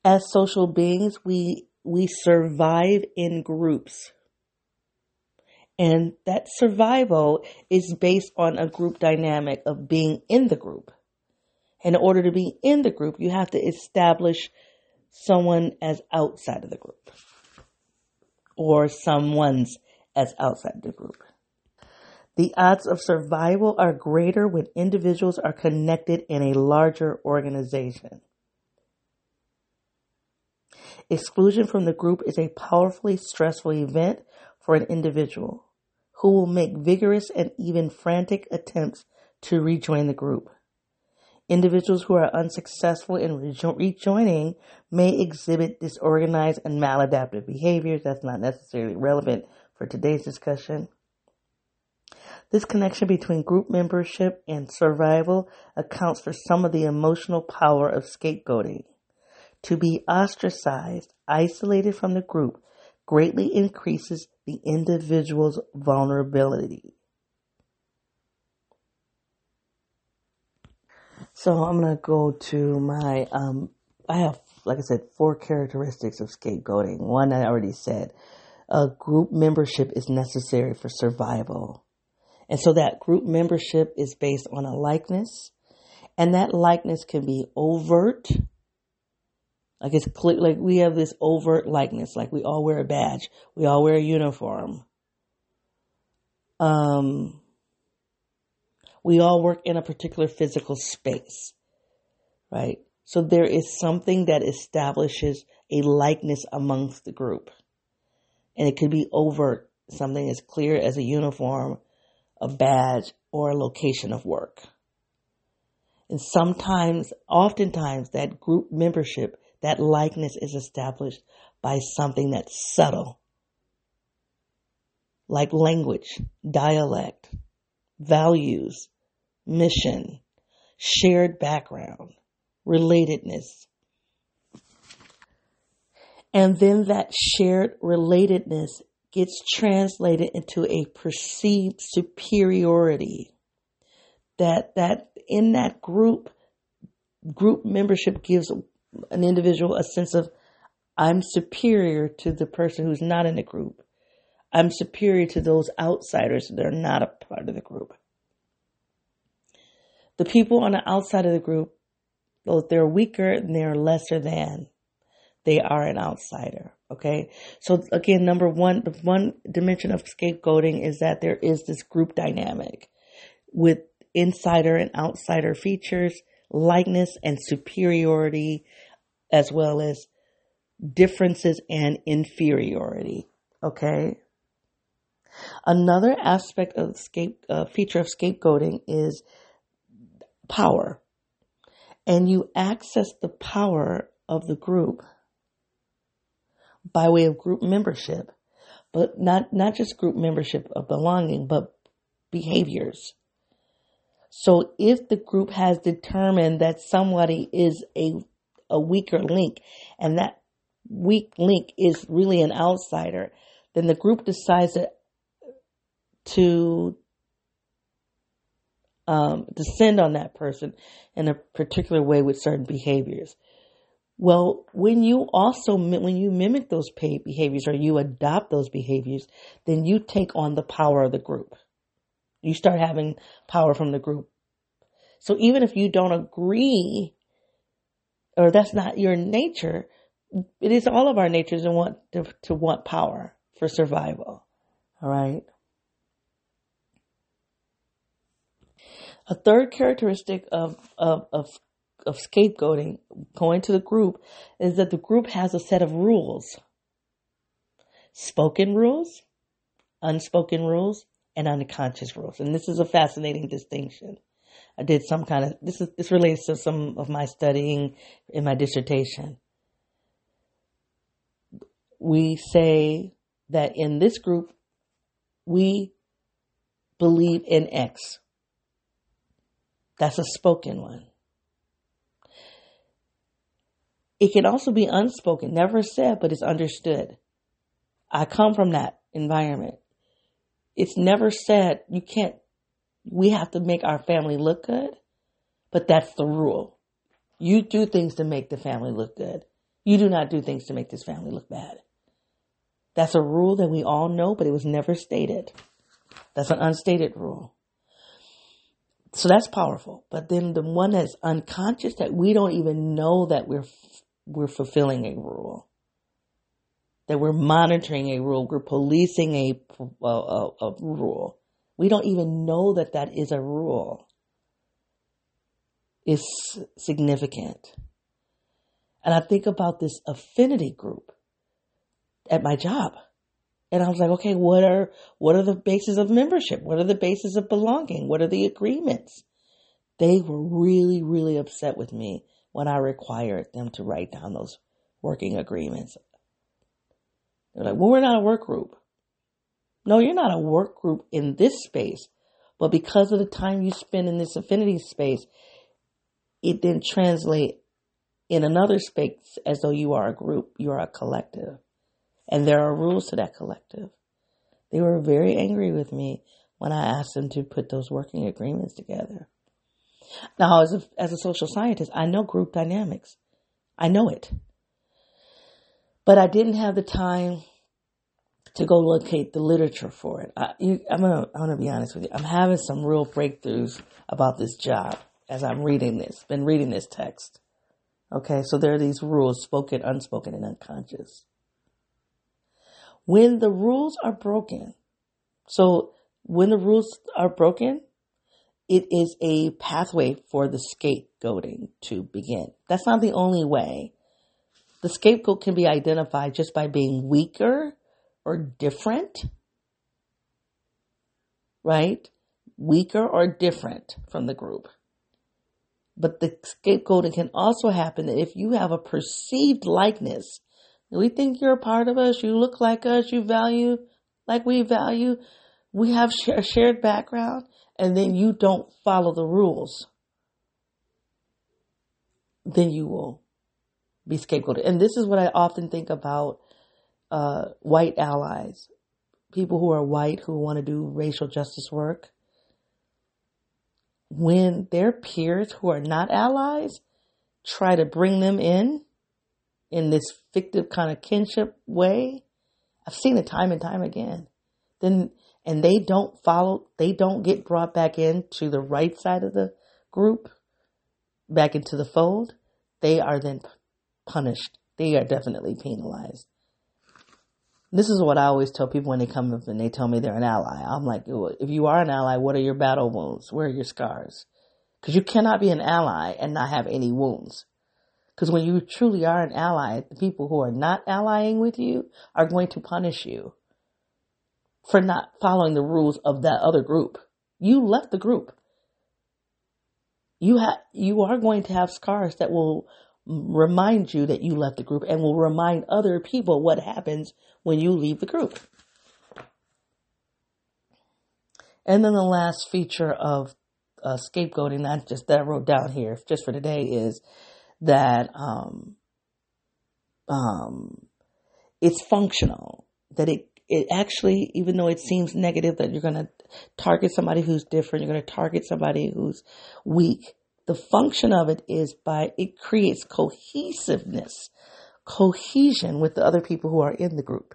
As social beings, we, we survive in groups. And that survival is based on a group dynamic of being in the group. In order to be in the group, you have to establish someone as outside of the group or someone's as outside the group. The odds of survival are greater when individuals are connected in a larger organization. Exclusion from the group is a powerfully stressful event for an individual who will make vigorous and even frantic attempts to rejoin the group. Individuals who are unsuccessful in rejo- rejoining may exhibit disorganized and maladaptive behaviors. That's not necessarily relevant for today's discussion. This connection between group membership and survival accounts for some of the emotional power of scapegoating. To be ostracized, isolated from the group, greatly increases the individual's vulnerability. So I'm going to go to my, um, I have, like I said, four characteristics of scapegoating. One I already said, a group membership is necessary for survival. And so that group membership is based on a likeness, and that likeness can be overt. Like it's clear, like we have this overt likeness, like we all wear a badge, we all wear a uniform. Um, we all work in a particular physical space, right? So there is something that establishes a likeness amongst the group. And it could be overt, something as clear as a uniform a badge, or a location of work. And sometimes, oftentimes, that group membership, that likeness is established by something that's subtle, like language, dialect, values, mission, shared background, relatedness. And then that shared relatedness gets translated into a perceived superiority that that in that group group membership gives an individual a sense of I'm superior to the person who's not in the group. I'm superior to those outsiders that are not a part of the group. The people on the outside of the group, though they're weaker and they're lesser than, they are an outsider. Okay. So again, number one, the one dimension of scapegoating is that there is this group dynamic with insider and outsider features, likeness and superiority, as well as differences and inferiority. Okay. Another aspect of scape, uh, feature of scapegoating is power. And you access the power of the group by way of group membership, but not, not just group membership of belonging, but behaviors. So if the group has determined that somebody is a, a weaker link and that weak link is really an outsider, then the group decides to, um, descend on that person in a particular way with certain behaviors. Well, when you also, when you mimic those behaviors or you adopt those behaviors, then you take on the power of the group. You start having power from the group. So even if you don't agree or that's not your nature, it is all of our natures to want to, to want power for survival. All right. A third characteristic of, of, of of scapegoating going to the group is that the group has a set of rules spoken rules, unspoken rules, and unconscious rules. And this is a fascinating distinction. I did some kind of this is this relates to some of my studying in my dissertation. We say that in this group we believe in X. That's a spoken one. It can also be unspoken, never said, but it's understood. I come from that environment. It's never said, you can't, we have to make our family look good, but that's the rule. You do things to make the family look good. You do not do things to make this family look bad. That's a rule that we all know, but it was never stated. That's an unstated rule. So that's powerful. But then the one that's unconscious that we don't even know that we're we're fulfilling a rule, that we're monitoring a rule, we're policing a, a, a, a rule. We don't even know that that is a rule. Is significant. And I think about this affinity group at my job. And I was like, okay, what are what are the bases of membership? What are the bases of belonging? What are the agreements? They were really, really upset with me when I required them to write down those working agreements. They're like, well, we're not a work group. No, you're not a work group in this space, but because of the time you spend in this affinity space, it then translate in another space as though you are a group, you are a collective. And there are rules to that collective. They were very angry with me when I asked them to put those working agreements together. Now, as a, as a social scientist, I know group dynamics. I know it. But I didn't have the time to go locate the literature for it. I, am gonna, I'm gonna be honest with you. I'm having some real breakthroughs about this job as I'm reading this, been reading this text. Okay, so there are these rules, spoken, unspoken, and unconscious. When the rules are broken, so when the rules are broken, it is a pathway for the scapegoating to begin. That's not the only way. The scapegoat can be identified just by being weaker or different, right? Weaker or different from the group. But the scapegoating can also happen if you have a perceived likeness. We think you're a part of us. You look like us. You value like we value. We have a shared background and then you don't follow the rules. Then you will be scapegoated. And this is what I often think about uh, white allies, people who are white who want to do racial justice work, when their peers who are not allies try to bring them in in this fictive kind of kinship way, I've seen it time and time again. Then and they don't follow, they don't get brought back into the right side of the group, back into the fold, they are then punished. They are definitely penalized. This is what I always tell people when they come up and they tell me they're an ally. I'm like, if you are an ally, what are your battle wounds? Where are your scars? Because you cannot be an ally and not have any wounds. Because when you truly are an ally, the people who are not allying with you are going to punish you for not following the rules of that other group. You left the group. You have, you are going to have scars that will remind you that you left the group and will remind other people what happens when you leave the group. And then the last feature of uh, scapegoating, not just that I wrote down here, just for today, is that um, um, it's functional. That it it actually, even though it seems negative that you're going to target somebody who's different, you're going to target somebody who's weak. The function of it is by it creates cohesiveness, cohesion with the other people who are in the group,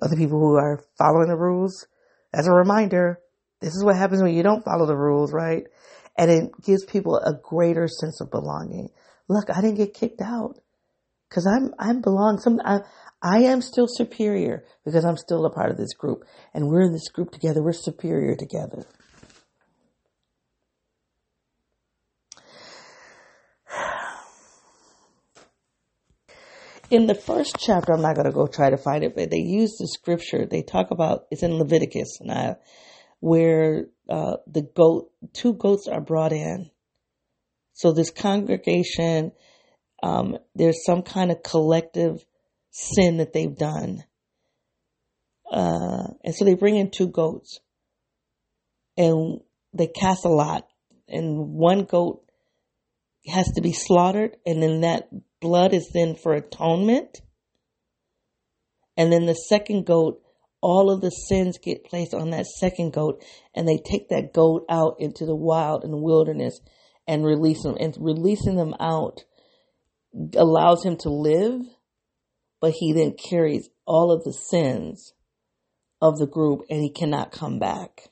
other people who are following the rules. As a reminder, this is what happens when you don't follow the rules, right? And it gives people a greater sense of belonging. Look, I didn't get kicked out because I'm I'm belong. Some I, I am still superior because I'm still a part of this group, and we're in this group together. We're superior together. In the first chapter, I'm not going to go try to find it, but they use the scripture. They talk about it's in Leviticus, and I, where uh, the goat, two goats are brought in. So this congregation, um, there's some kind of collective sin that they've done, uh, and so they bring in two goats, and they cast a lot, and one goat has to be slaughtered, and then that blood is then for atonement. And then the second goat, all of the sins get placed on that second goat, and they take that goat out into the wild and wilderness and release them. And releasing them out allows him to live, but he then carries all of the sins of the group and he cannot come back.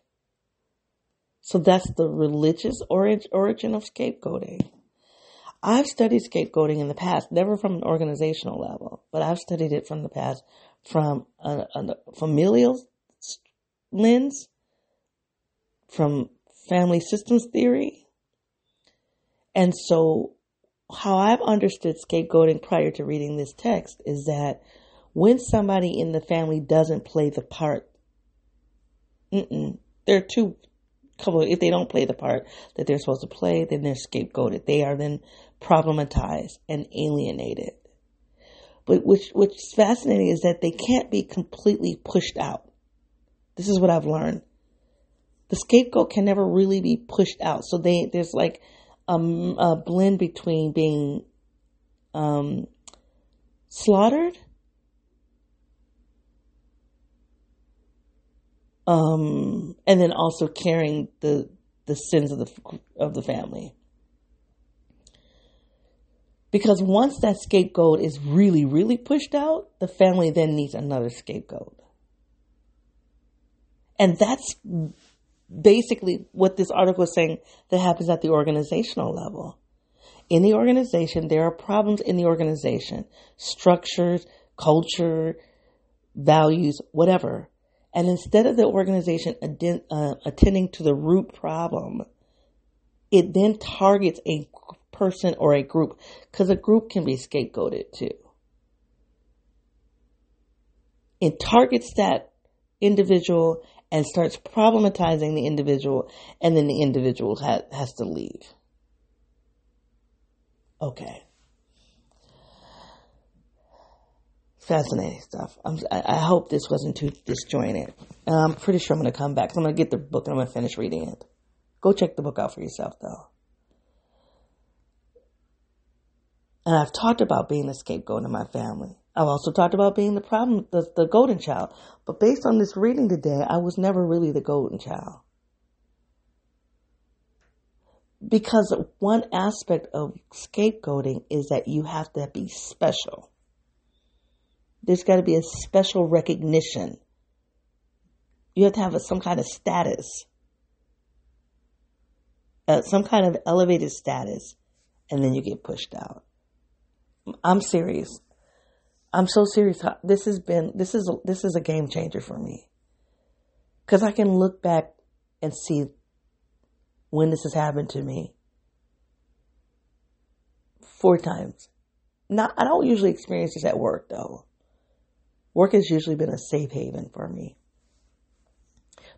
So that's the religious origin of scapegoating. I've studied scapegoating in the past, never from an organizational level, but I've studied it from the past from a, a familial lens, from family systems theory. And so how I've understood scapegoating prior to reading this text is that when somebody in the family doesn't play the part, there are two couple. If they don't play the part that they're supposed to play, then they're scapegoated. They are then problematized and alienated. But which, which is fascinating is that they can't be completely pushed out. This is what I've learned. The scapegoat can never really be pushed out. So they, there's like a, a blend between being, um, slaughtered, um, and then also carrying the, the sins of the, of the family. Because once that scapegoat is really, really pushed out, the family then needs another scapegoat. And that's basically what this article is saying that happens at the organizational level. In the organization, there are problems in the organization, structures, culture, values, whatever. And instead of the organization uh, attending to the root problem, it then targets a person or a group because a group can be scapegoated too. It targets that individual and starts problematizing the individual, and then the individual ha- has to leave. Okay. Fascinating stuff. I'm, i hope this wasn't too disjointed. I'm pretty sure I'm going to come back. I'm going to get the book and I'm going to finish reading it. Go check the book out for yourself, though. And I've talked about being a scapegoat in my family. I've also talked about being the problem, the, the golden child. But based on this reading today, I was never really the golden child. Because one aspect of scapegoating is that you have to be special. There's got to be a special recognition. You have to have a, some kind of status, uh, some kind of elevated status, and then you get pushed out. I'm serious. I'm so serious. This has been this is this is a game changer for me because I can look back and see when this has happened to me four times. Not I don't usually experience this at work though. Work has usually been a safe haven for me,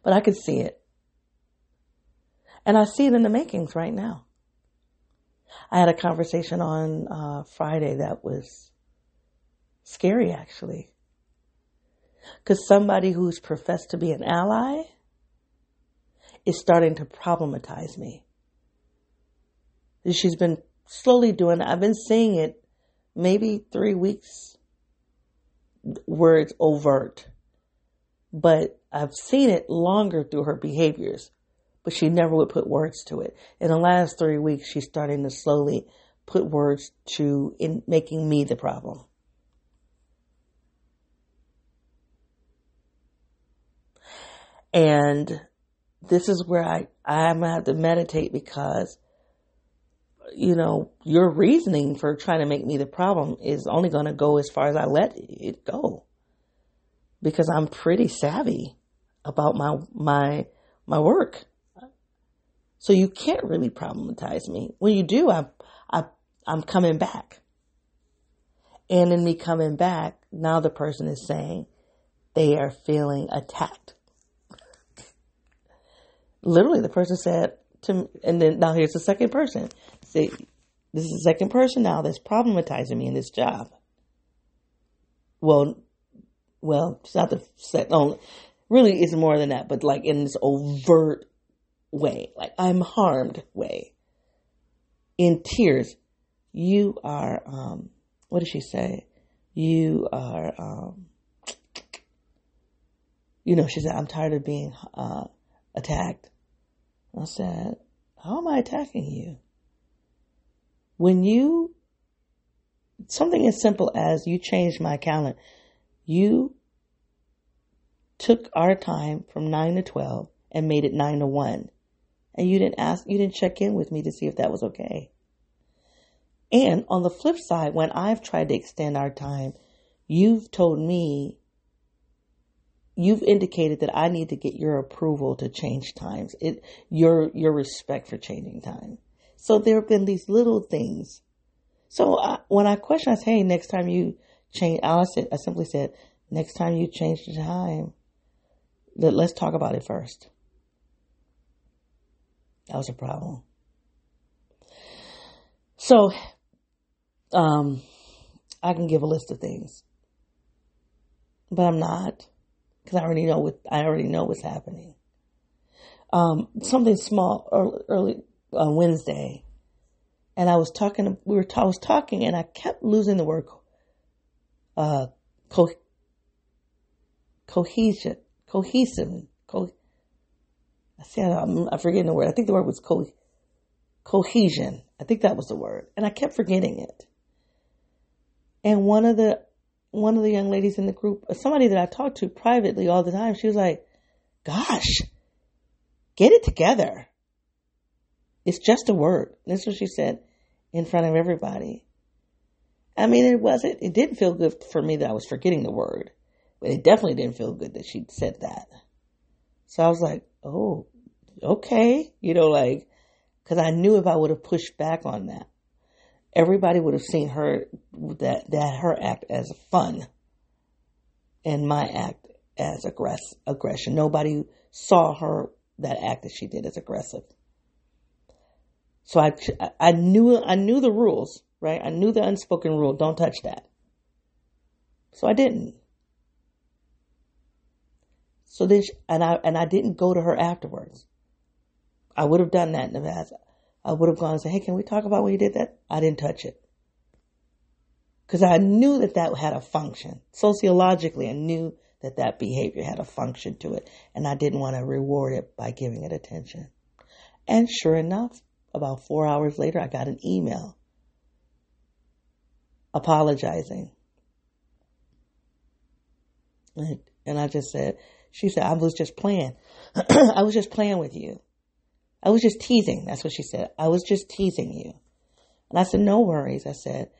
but I could see it, and I see it in the makings right now. I had a conversation on uh, Friday that was Scary, actually. Because somebody who's professed to be an ally is starting to problematize me. She's been slowly doing I've been seeing it maybe three weeks where it's overt. But I've seen it longer through her behaviors, but she never would put words to it. In the last three weeks, she's starting to slowly put words to in making me the problem. And this is where I, I'm gonna have to meditate because, you know, your reasoning for trying to make me the problem is only gonna go as far as I let it go. Because I'm pretty savvy about my, my, my work. So you can't really problematize me. When you do, I, I, I'm coming back. And in me coming back, now the person is saying they are feeling attacked literally the person said to me, and then now here's the second person. See, this is the second person now that's problematizing me in this job. Well, well, it's not the second. only. really, it's more than that. But like in this overt way, like I'm harmed way, in tears. You are. um What did she say? You are. um You know, she said, "I'm tired of being uh, attacked." I said, How am I attacking you? When you, something as simple as you changed my calendar, you took our time from 9 to 12 and made it 9 to 1. And you didn't ask, you didn't check in with me to see if that was okay. And on the flip side, when I've tried to extend our time, you've told me you've indicated that I need to get your approval to change times. It your your respect for changing time. So there have been these little things. So I, when I question, I say, "Hey, next time you change," I said, I simply said, "Next time you change the time, let, let's talk about it first. That was a problem. So, um, I can give a list of things, but I'm not because I already know what I already know what's happening. Um, something small early, early uh, Wednesday, and I was talking. We were. I was talking, and I kept losing the word uh, co- cohesion, cohesive, Co- I said, I'm, I'm forgetting the word. I think the word was co- cohesion. I think that was the word. And I kept forgetting it. And one of the, one of the young ladies in the group, somebody that I talked to privately all the time, she was like, gosh, get it together. It's just a word. That's what she said in front of everybody. I mean, it wasn't, it didn't feel good for me that I was forgetting the word, but it definitely didn't feel good that she said that. So I was like, oh, okay. You know, like, cause I knew if I would have pushed back on that, everybody would have seen her, that, that her act as fun and my act as aggress, aggression. Nobody saw her, that act that she did as aggressive. So I, I knew, I knew the rules, right? I knew the unspoken rule. Don't touch that. So I didn't. So then, she, and I, and I didn't go to her afterwards. I would have done that in the past. I would have gone and said, Hey, can we talk about when you did that? I didn't touch it. Cause I knew that that had a function. Sociologically, I knew that that behavior had a function to it. And I didn't want to reward it by giving it attention. And sure enough, about four hours later, I got an email apologizing. And I just said, she said, I was just playing. I was just playing with you. I was just teasing. That's what she said. I was just teasing you. And I said, no worries. I said,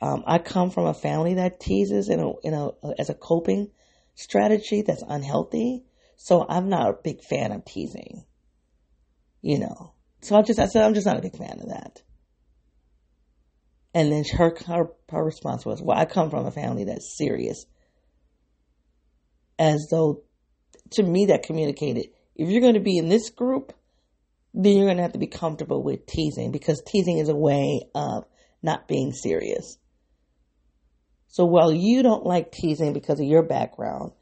um, I come from a family that teases in a, in a, as a coping strategy that's unhealthy. So I'm not a big fan of teasing, you know. So I just, I said, I'm just not a big fan of that. And then her, her, her response was, well, I come from a family that's serious. As though, to me, that communicated, if you're going to be in this group, then you're going to have to be comfortable with teasing because teasing is a way of not being serious. So while you don't like teasing because of your background,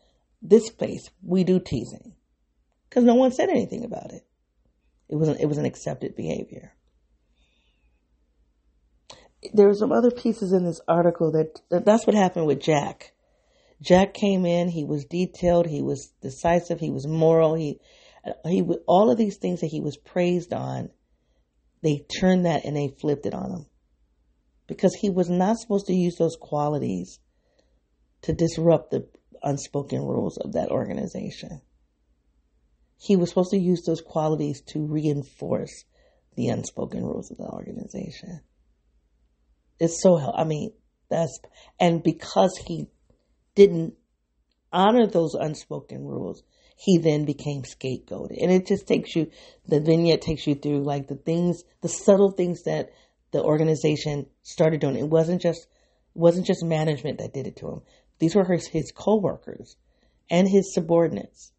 this place, we do teasing because no one said anything about it. It was an, it was an accepted behavior. There were some other pieces in this article that, that that's what happened with Jack. Jack came in. He was detailed. He was decisive. He was moral. He he all of these things that he was praised on. They turned that and they flipped it on him because he was not supposed to use those qualities to disrupt the unspoken rules of that organization he was supposed to use those qualities to reinforce the unspoken rules of the organization. It's so, I mean, that's, and because he didn't honor those unspoken rules, he then became scapegoated. And it just takes you, the vignette takes you through like the things, the subtle things that the organization started doing. It wasn't just, it wasn't just management that did it to him. These were his, his co-workers and his subordinates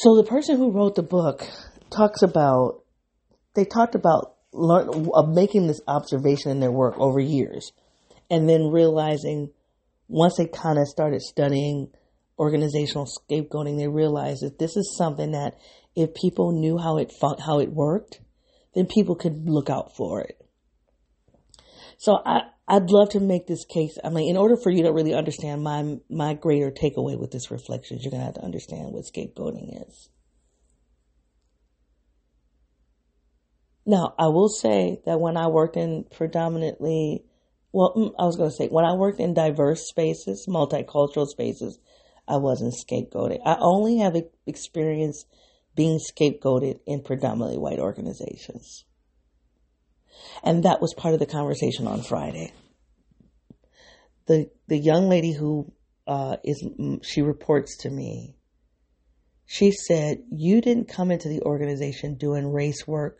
so the person who wrote the book talks about, they talked about learn, of making this observation in their work over years and then realizing once they kind of started studying organizational scapegoating, they realized that this is something that if people knew how it fun- how it worked, then people could look out for it. So I, I'd love to make this case. I mean, in order for you to really understand my my greater takeaway with this reflection, you're gonna have to understand what scapegoating is. Now, I will say that when I worked in predominantly, well, mm, I was going to say, when I worked in diverse spaces, multicultural spaces, I wasn't scapegoated. I only have experience being scapegoated in predominantly white organizations. And that was part of the conversation on Friday. The, the young lady who uh, is, she reports to me, she said, You didn't come into the organization doing race work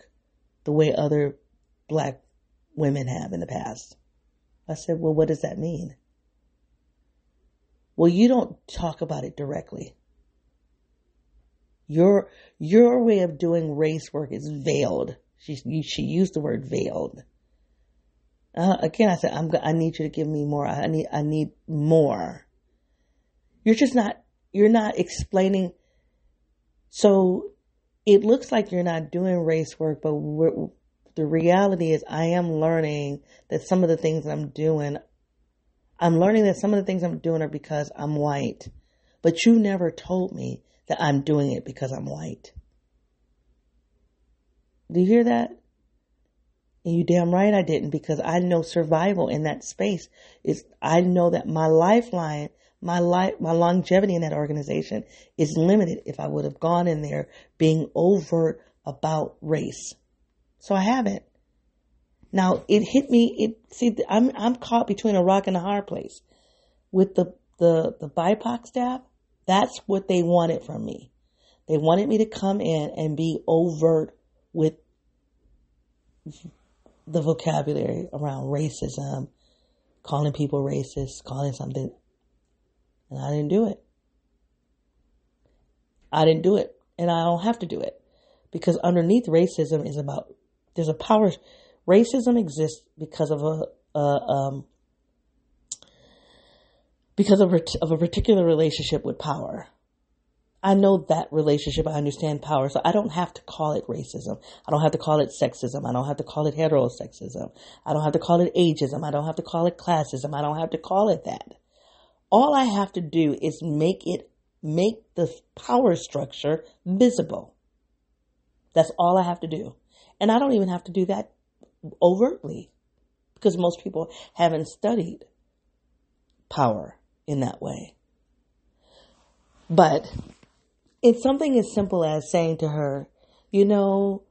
the way other black women have in the past. I said, Well, what does that mean? Well, you don't talk about it directly. Your, your way of doing race work is veiled. She, she used the word veiled. Uh, again, I said, I'm, I need you to give me more. I need, I need more. You're just not, you're not explaining. So it looks like you're not doing race work, but the reality is I am learning that some of the things I'm doing, I'm learning that some of the things I'm doing are because I'm white. but you never told me that I'm doing it because I'm white. Do you hear that? And you damn right I didn't because I know survival in that space is, I know that my lifeline, my life, my longevity in that organization is limited if I would have gone in there being overt about race. So I haven't. Now it hit me, it, see, I'm, I'm caught between a rock and a hard place with the, the, the BIPOC staff. That's what they wanted from me. They wanted me to come in and be overt with the vocabulary around racism, calling people racist, calling something, and I didn't do it. I didn't do it, and I don't have to do it because underneath racism is about there's a power. Racism exists because of a, a um, because of, of a particular relationship with power. I know that relationship. I understand power. So I don't have to call it racism. I don't have to call it sexism. I don't have to call it heterosexism. I don't have to call it ageism. I don't have to call it classism. I don't have to call it that. All I have to do is make it, make the power structure visible. That's all I have to do. And I don't even have to do that overtly because most people haven't studied power in that way. But it's something as simple as saying to her, you know,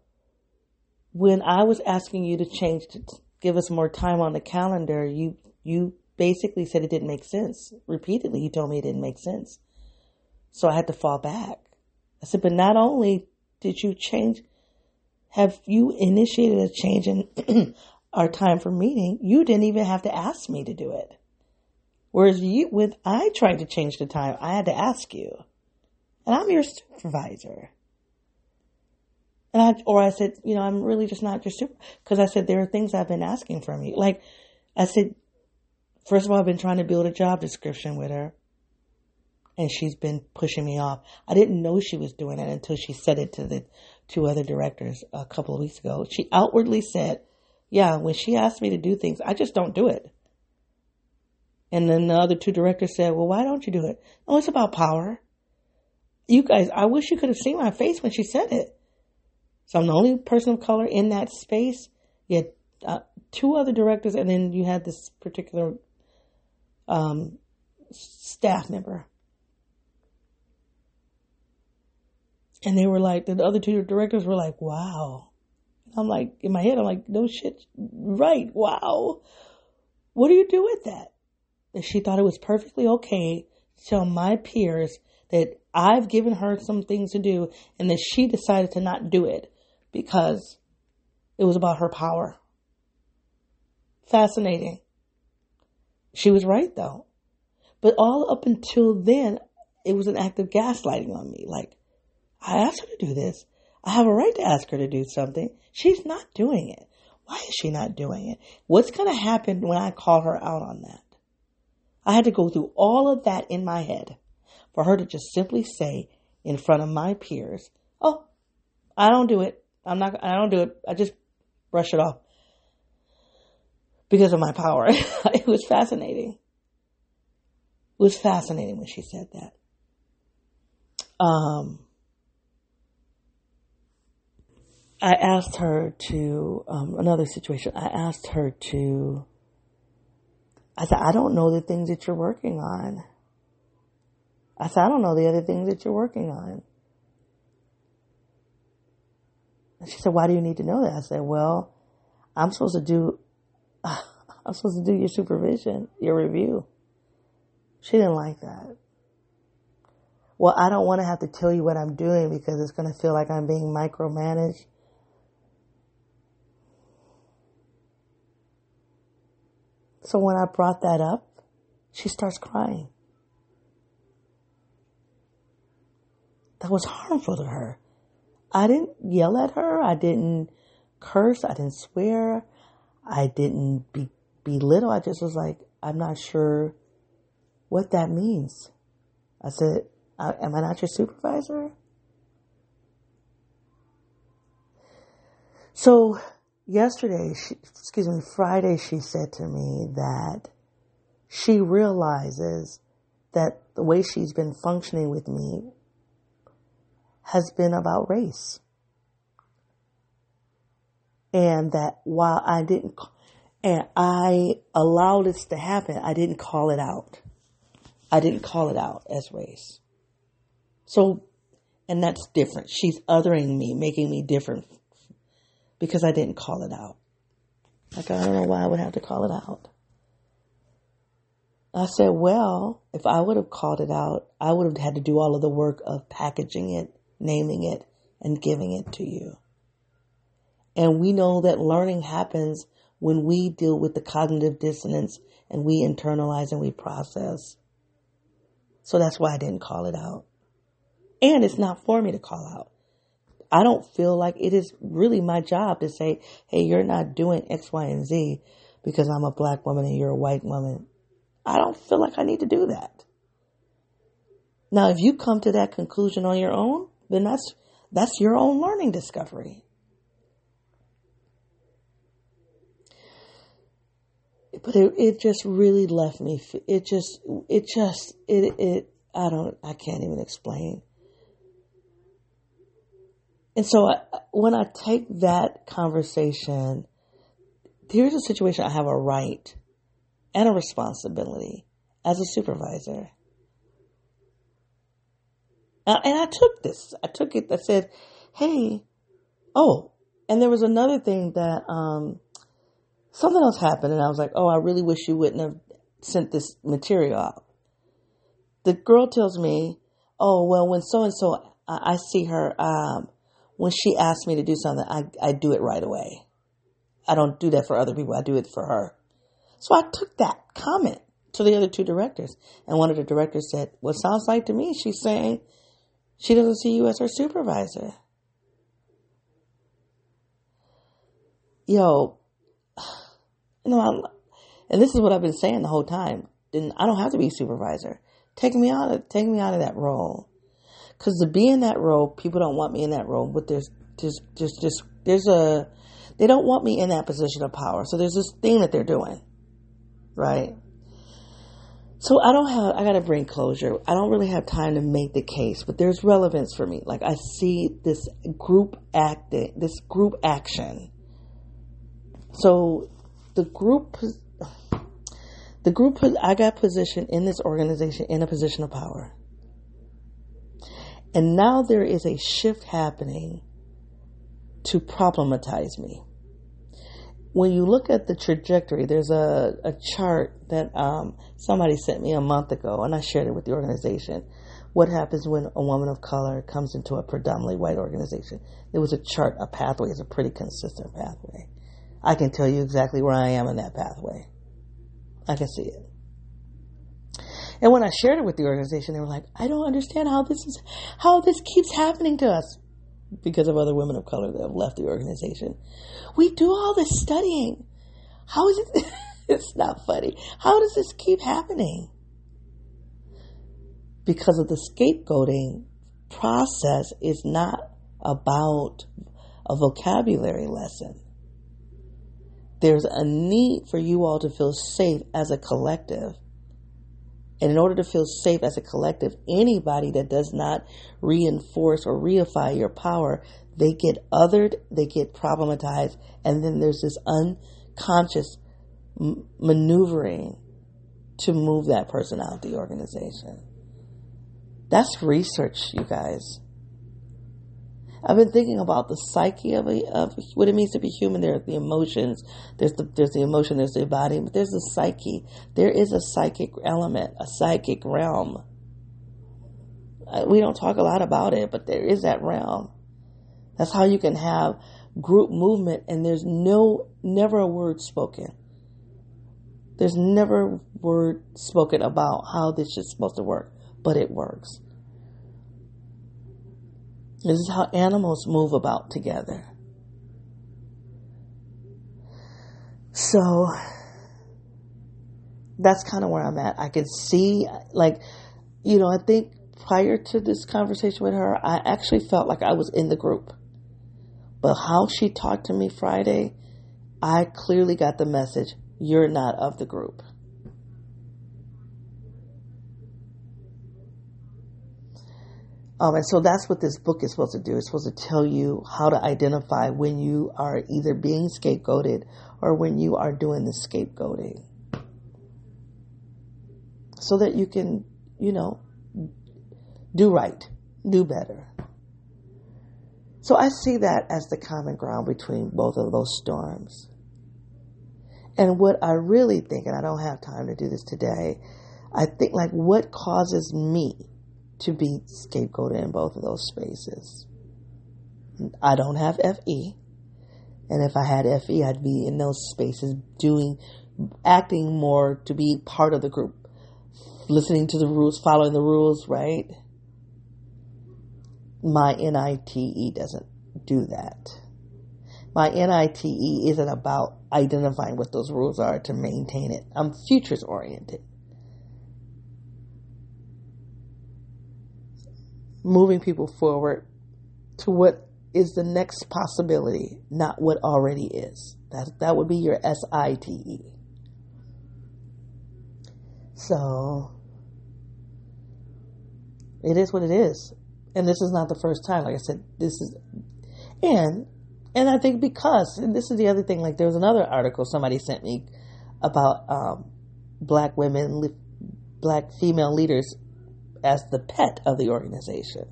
when I was asking you to change to give us more time on the calendar, you you basically said it didn't make sense. Repeatedly, you told me it didn't make sense. So I had to fall back. I said, but not only did you change, have you initiated a change in our time for meeting, you didn't even have to ask me to do it. Whereas you, with I tried to change the time, I had to ask you and I'm your supervisor. And I, or I said, you know, I'm really just not your super, because I said, there are things I've been asking from you. Like, I said, first of all, I've been trying to build a job description with her, and she's been pushing me off. I didn't know she was doing it until she said it to the two other directors a couple of weeks ago. She outwardly said, yeah, when she asks me to do things, I just don't do it. And then the other two directors said, well, why don't you do it? Oh, it's about power. You guys, I wish you could have seen my face when she said it. So I'm the only person of color in that space. You had uh, two other directors, and then you had this particular um, staff member. And they were like, the other two directors were like, wow. I'm like, in my head, I'm like, no shit, right, wow. What do you do with that? And she thought it was perfectly okay to tell my peers that I've given her some things to do and that she decided to not do it because it was about her power. Fascinating. She was right though. But all up until then, it was an act of gaslighting on me. Like, I asked her to do this. I have a right to ask her to do something. She's not doing it. Why is she not doing it? What's going to happen when I call her out on that? I had to go through all of that in my head for her to just simply say in front of my peers, "Oh, I don't do it. I'm not. I don't do it. I just brush it off because of my power." it was fascinating. It was fascinating when she said that. Um, I asked her to um, another situation. I asked her to. I said, I don't know the things that you're working on. I said, I don't know the other things that you're working on. And she said, why do you need to know that? I said, well, I'm supposed to do, I'm supposed to do your supervision, your review. She didn't like that. Well, I don't want to have to tell you what I'm doing because it's going to feel like I'm being micromanaged. So when I brought that up, she starts crying. that was harmful to her. I didn't yell at her. I didn't curse. I didn't swear. I didn't be, belittle. I just was like, I'm not sure what that means. I said, Am I not your supervisor? So, yesterday, she, excuse me, Friday, she said to me that she realizes that the way she's been functioning with me has been about race. And that while I didn't, and I allowed this to happen, I didn't call it out. I didn't call it out as race. So, and that's different. She's othering me, making me different because I didn't call it out. Like, I don't know why I would have to call it out. I said, well, if I would have called it out, I would have had to do all of the work of packaging it, naming it, and giving it to you. And we know that learning happens when we deal with the cognitive dissonance and we internalize and we process. So that's why I didn't call it out. And it's not for me to call out. I don't feel like it is really my job to say, hey, you're not doing X, Y, and Z because I'm a black woman and you're a white woman. I don't feel like I need to do that. Now, if you come to that conclusion on your own, then that's, that's your own learning discovery. But it, it just really left me, it just, it just, it, it, I don't, I can't even explain. And so I, when I take that conversation, here's a situation I have a right and a responsibility as a supervisor. Uh, and I took this. I took it. I said, "Hey, oh." And there was another thing that um, something else happened, and I was like, "Oh, I really wish you wouldn't have sent this material out." The girl tells me, "Oh, well, when so and so, I see her. Um, when she asks me to do something, I I do it right away. I don't do that for other people. I do it for her." So I took that comment to the other two directors. And one of the directors said, Well, sounds like to me she's saying she doesn't see you as her supervisor. Yo, you know, I'm, and this is what I've been saying the whole time. Then I don't have to be supervisor. Take me out of take me out of that role. Because to be in that role, people don't want me in that role. But there's just just just there's a they don't want me in that position of power. So there's this thing that they're doing right? So I don't have, I gotta bring closure. I don't really have time to make the case, but there's relevance for me. Like I see this group acting, this group action. So the group, the group, I got positioned in this organization in a position of power. And now there is a shift happening to problematize me when you look at the trajectory, there's a, a chart that um, somebody sent me a month ago, and I shared it with the organization. What happens when a woman of color comes into a predominantly white organization? There was a chart, a pathway. It's a pretty consistent pathway. I can tell you exactly where I am in that pathway. I can see it. And when I shared it with the organization, they were like, "I don't understand how this is, how this keeps happening to us." because of other women of color that have left the organization. We do all this studying. How is it? it's not funny. How does this keep happening? Because of the scapegoating process is not about a vocabulary lesson. There's a need for you all to feel safe as a collective and in order to feel safe as a collective, anybody that does not reinforce or reify your power, they get othered, they get problematized, and then there's this unconscious m- maneuvering to move that person out of the organization. That's research, you guys. I've been thinking about the psyche of, a, of what it means to be human. There are the emotions. There's the there's the emotion. There's the body. But there's the psyche. There is a psychic element, a psychic realm. Uh, we don't talk a lot about it, but there is that realm. That's how you can have group movement, and there's no never a word spoken. There's never a word spoken about how this is supposed to work, but it works. This is how animals move about together. So that's kind of where I'm at. I can see, like, you know, I think prior to this conversation with her, I actually felt like I was in the group. But how she talked to me Friday, I clearly got the message you're not of the group. Um, and so that's what this book is supposed to do. It's supposed to tell you how to identify when you are either being scapegoated or when you are doing the scapegoating. So that you can, you know, do right, do better. So I see that as the common ground between both of those storms. And what I really think, and I don't have time to do this today, I think like what causes me to be scapegoated in both of those spaces. I don't have FE. And if I had FE, I'd be in those spaces doing, acting more to be part of the group, listening to the rules, following the rules, right? My NITE doesn't do that. My NITE isn't about identifying what those rules are to maintain it. I'm futures oriented. Moving people forward to what is the next possibility, not what already is. That that would be your S I T E. So it is what it is. And this is not the first time. Like I said, this is and and I think because this is the other thing, like there was another article somebody sent me about um, black women, black female leaders as the pet of the organization.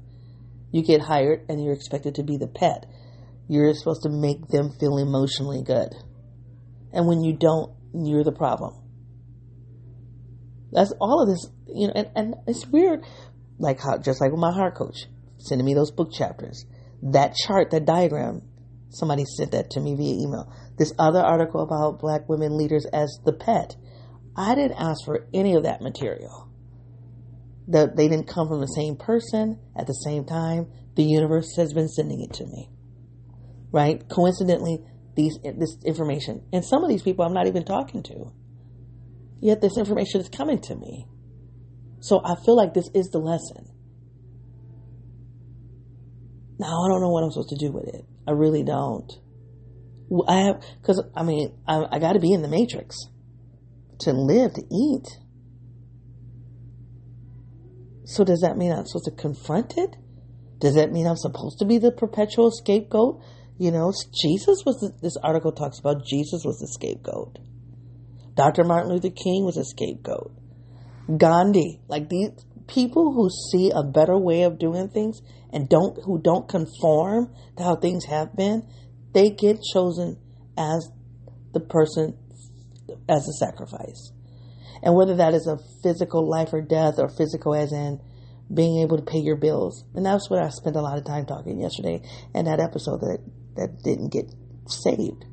You get hired and you're expected to be the pet. You're supposed to make them feel emotionally good. And when you don't, you're the problem. That's all of this, you know, and, and it's weird, like how, just like with my heart coach, sending me those book chapters. That chart, that diagram, somebody sent that to me via email. This other article about black women leaders as the pet. I didn't ask for any of that material that they didn't come from the same person at the same time. The universe has been sending it to me, right? Coincidentally, these this information and some of these people I'm not even talking to, yet this information is coming to me. So I feel like this is the lesson. Now I don't know what I'm supposed to do with it. I really don't. I have because I mean I, I got to be in the matrix to live to eat. So does that mean I'm supposed to confront it? Does that mean I'm supposed to be the perpetual scapegoat? You know, Jesus was the, this article talks about Jesus was the scapegoat. Dr. Martin Luther King was a scapegoat. Gandhi, like these people who see a better way of doing things and don't who don't conform to how things have been, they get chosen as the person as a sacrifice. And whether that is a physical life or death or physical as in being able to pay your bills. And that's what I spent a lot of time talking yesterday in that episode that, that didn't get saved.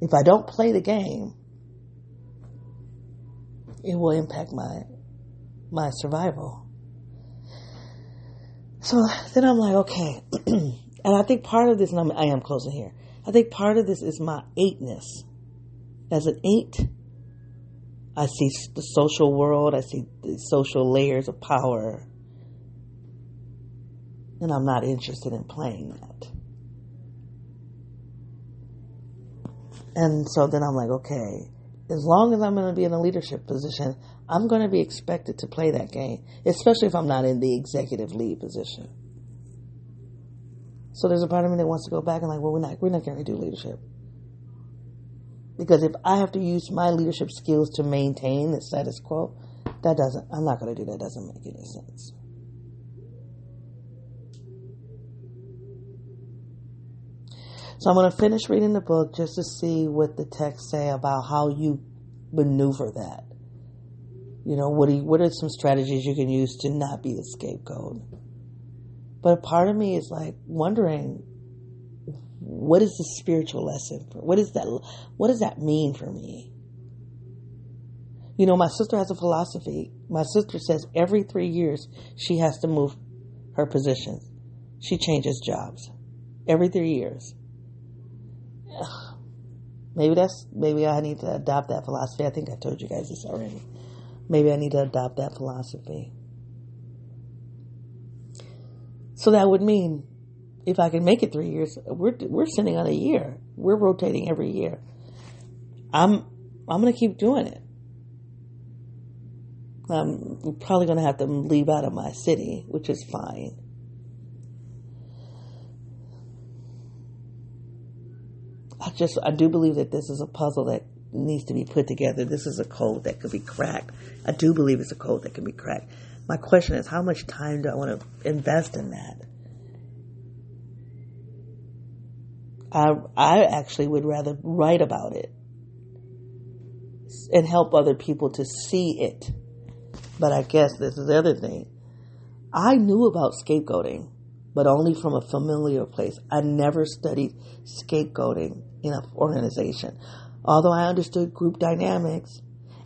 If I don't play the game, it will impact my my survival. So then I'm like, okay. and I think part of this, and I'm, I am closing here. I think part of this is my eightness as an eight, I see the social world, I see the social layers of power, and I'm not interested in playing that. And so then I'm like, okay, as long as I'm going to be in a leadership position, I'm going to be expected to play that game, especially if I'm not in the executive lead position. So there's a part of me that wants to go back and like, well, we're not, we're not going to do leadership. Because if I have to use my leadership skills to maintain the status quo, that doesn't, I'm not going to do that. Doesn't make any sense. So I'm going to finish reading the book just to see what the texts say about how you maneuver that. You know, what, you, what are some strategies you can use to not be the scapegoat? But a part of me is like wondering what is the spiritual lesson? For, what is that? What does that mean for me? You know, my sister has a philosophy. My sister says every three years she has to move her position. She changes jobs every three years. Maybe that's maybe I need to adopt that philosophy. I think I told you guys this already. Maybe I need to adopt that philosophy. So that would mean if I can make it three years, we're we're sitting on a year. We're rotating every year. I'm I'm gonna keep doing it. I'm probably going to have to leave out of my city, which is fine. I just, I do believe that this is a puzzle that needs to be put together. This is a code that could be cracked. I do believe it's a code that can be cracked. My question is, how much time do I want to invest in that? I, I actually would rather write about it and help other people to see it. But I guess this is the other thing. I knew about scapegoating, but only from a familiar place. I never studied scapegoating in an organization. Although I understood group dynamics,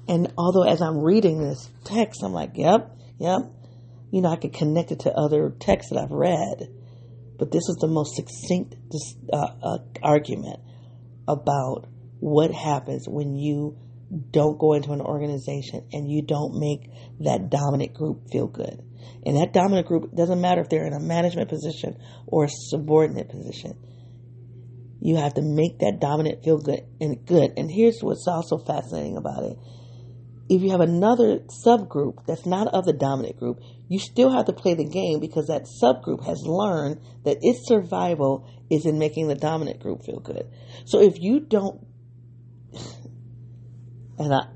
and although as I'm reading this text, I'm like, yep, yep. You know, I could connect it to other texts that I've read. But this is the most succinct uh, uh, argument about what happens when you don't go into an organization and you don't make that dominant group feel good. And that dominant group doesn't matter if they're in a management position or a subordinate position. You have to make that dominant feel good and good. And here's what's also fascinating about it. If you have another subgroup that's not of the dominant group, you still have to play the game because that subgroup has learned that its survival is in making the dominant group feel good. So if you don't and I,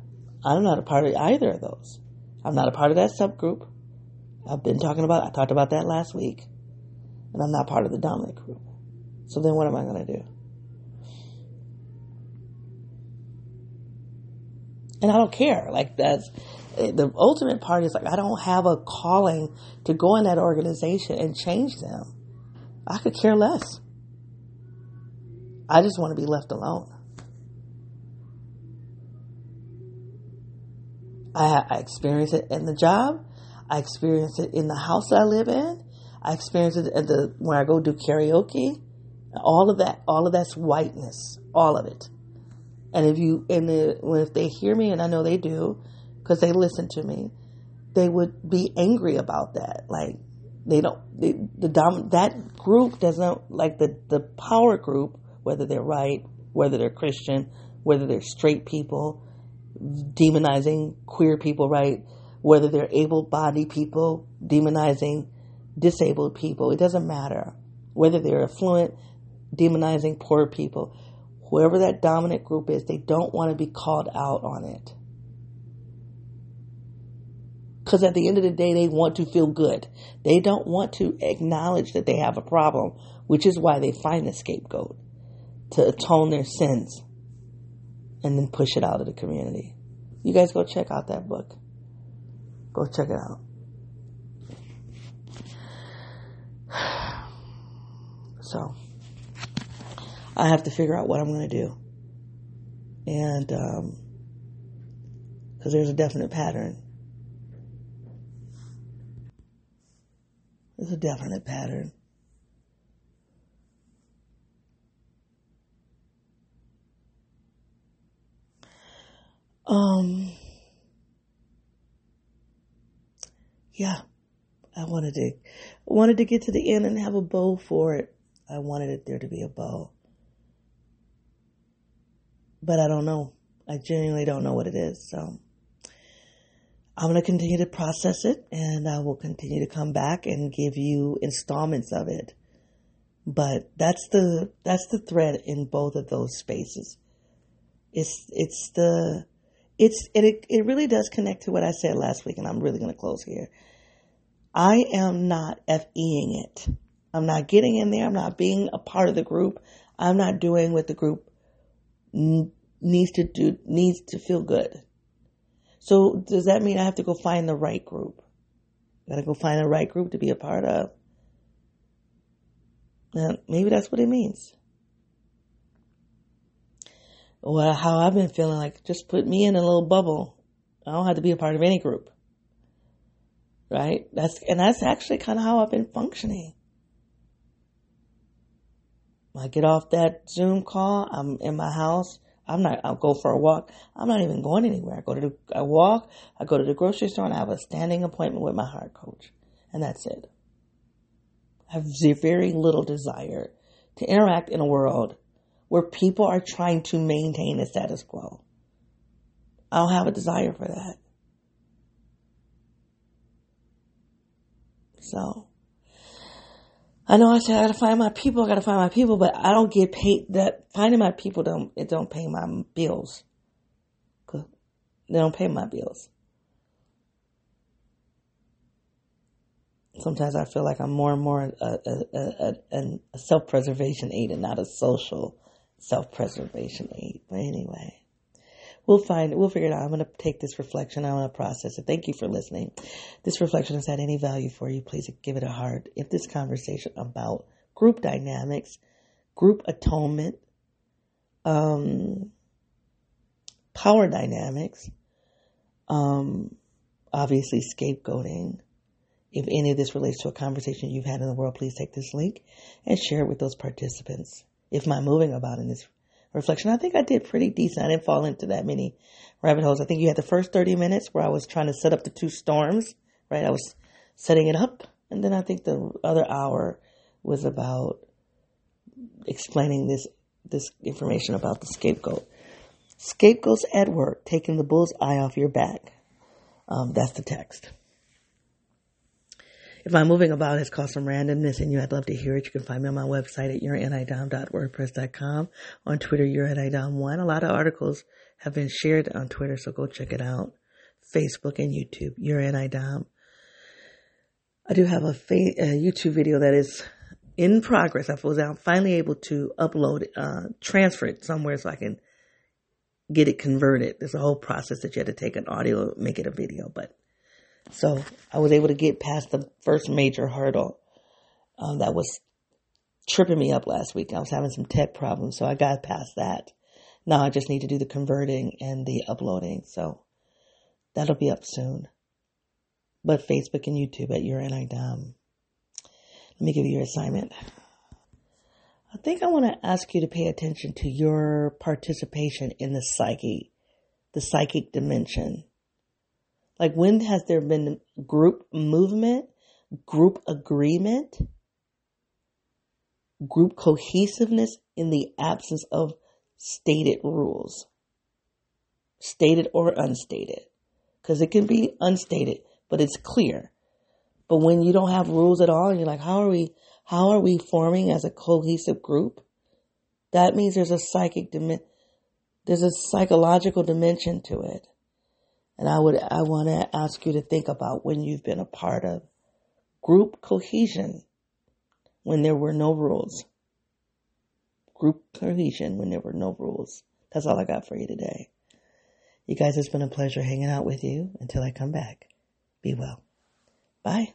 I'm not a part of either of those. I'm not a part of that subgroup. I've been talking about, I talked about that last week. And I'm not part of the dominant group. So then what am I going to do? And I don't care. Like that's the ultimate part is like I don't have a calling to go in that organization and change them. I could care less. I just want to be left alone. I, I experience it in the job. I experience it in the house I live in. I experience it at the when I go do karaoke. All of that, all of that's whiteness, all of it. And if you and the, if they hear me, and I know they do, because they listen to me, they would be angry about that. Like they don't they, the dom that group doesn't like the the power group, whether they're right, whether they're Christian, whether they're straight people, demonizing queer people, right? Whether they're able bodied people, demonizing disabled people. It doesn't matter. Whether they're affluent, demonizing poor people. Whoever that dominant group is, they don't want to be called out on it. Because at the end of the day, they want to feel good. They don't want to acknowledge that they have a problem, which is why they find a scapegoat to atone their sins and then push it out of the community. You guys go check out that book. Go check it out. So, I have to figure out what I'm going to do. And, um, because there's a definite pattern. There's a definite pattern. Um, yeah, I wanted to, wanted to get to the end and have a bow for it. I wanted it there to be a bow. But I don't know. I genuinely don't know what it is. So I'm going to continue to process it and I will continue to come back and give you installments of it. But that's the, that's the thread in both of those spaces. It's, it's the, it's it it really does connect to what I said last week, and I'm really going to close here. I am not FEing it. I'm not getting in there. I'm not being a part of the group. I'm not doing what the group needs to do, needs to feel good. So does that mean I have to go find the right group? Gotta go find the right group to be a part of. Now, maybe that's what it means well, how I've been feeling like just put me in a little bubble. I don't have to be a part of any group. Right? That's, and that's actually kind of how I've been functioning. I get off that Zoom call, I'm in my house. I'm not, I'll go for a walk. I'm not even going anywhere. I go to the, I walk, I go to the grocery store and I have a standing appointment with my heart coach. And that's it. I have very little desire to interact in a world where people are trying to maintain a status quo. I don't have a desire for that. So, I know I said I gotta find my people, I gotta find my people, but I don't get paid that finding my people don't it don't pay my bills. They don't pay my bills. Sometimes I feel like I'm more and more a, a, a, a self preservation eight and not a social self preservation eight. But anyway we'll find we'll figure it out. I'm going to take this reflection. I want to process it. Thank you for listening. This reflection has had any value for you, please give it a heart. If this conversation about group dynamics, group atonement, um, power dynamics, um, obviously scapegoating. If any of this relates to a conversation you've had in the world, please take this link and share it with those participants. If my moving about in this reflection. I think I did pretty decent. I didn't fall into that many rabbit holes. I think you had the first 30 minutes where I was trying to set up the two storms, right? I was setting it up. And then I think the other hour was about explaining this, this information about the scapegoat. Scapegoats at work, taking the bull's eye off your back. Um, that's the text. If my moving about has caused some randomness in you, I'd love to hear it. You can find me on my website at youranidom.wordpress.com. On Twitter, youranidom1. A lot of articles have been shared on Twitter, so go check it out. Facebook and YouTube, youranidom. I do have a, fa- a, YouTube video that is in progress. I was finally able to upload, uh, transfer it somewhere so I can get it converted. There's a whole process that you had to take an audio, make it a video, but so I was able to get past the first major hurdle um, that was tripping me up last week. I was having some tech problems, so I got past that. Now I just need to do the converting and the uploading. So that'll be up soon. But Facebook and YouTube at Your NI Dom. Let me give you your assignment. I think I want to ask you to pay attention to your participation in the psyche, the psychic dimension. Like when has there been group movement, group agreement, group cohesiveness in the absence of stated rules? Stated or unstated. Because it can be unstated, but it's clear. But when you don't have rules at all and you're like, how are we, how are we forming as a cohesive group? That means there's a psychic dimension, there's a psychological dimension to it. And I would, I want to ask you to think about when you've been a part of group cohesion when there were no rules. Group cohesion when there were no rules. That's all I got for you today. You guys, it's been a pleasure hanging out with you until I come back. Be well. Bye.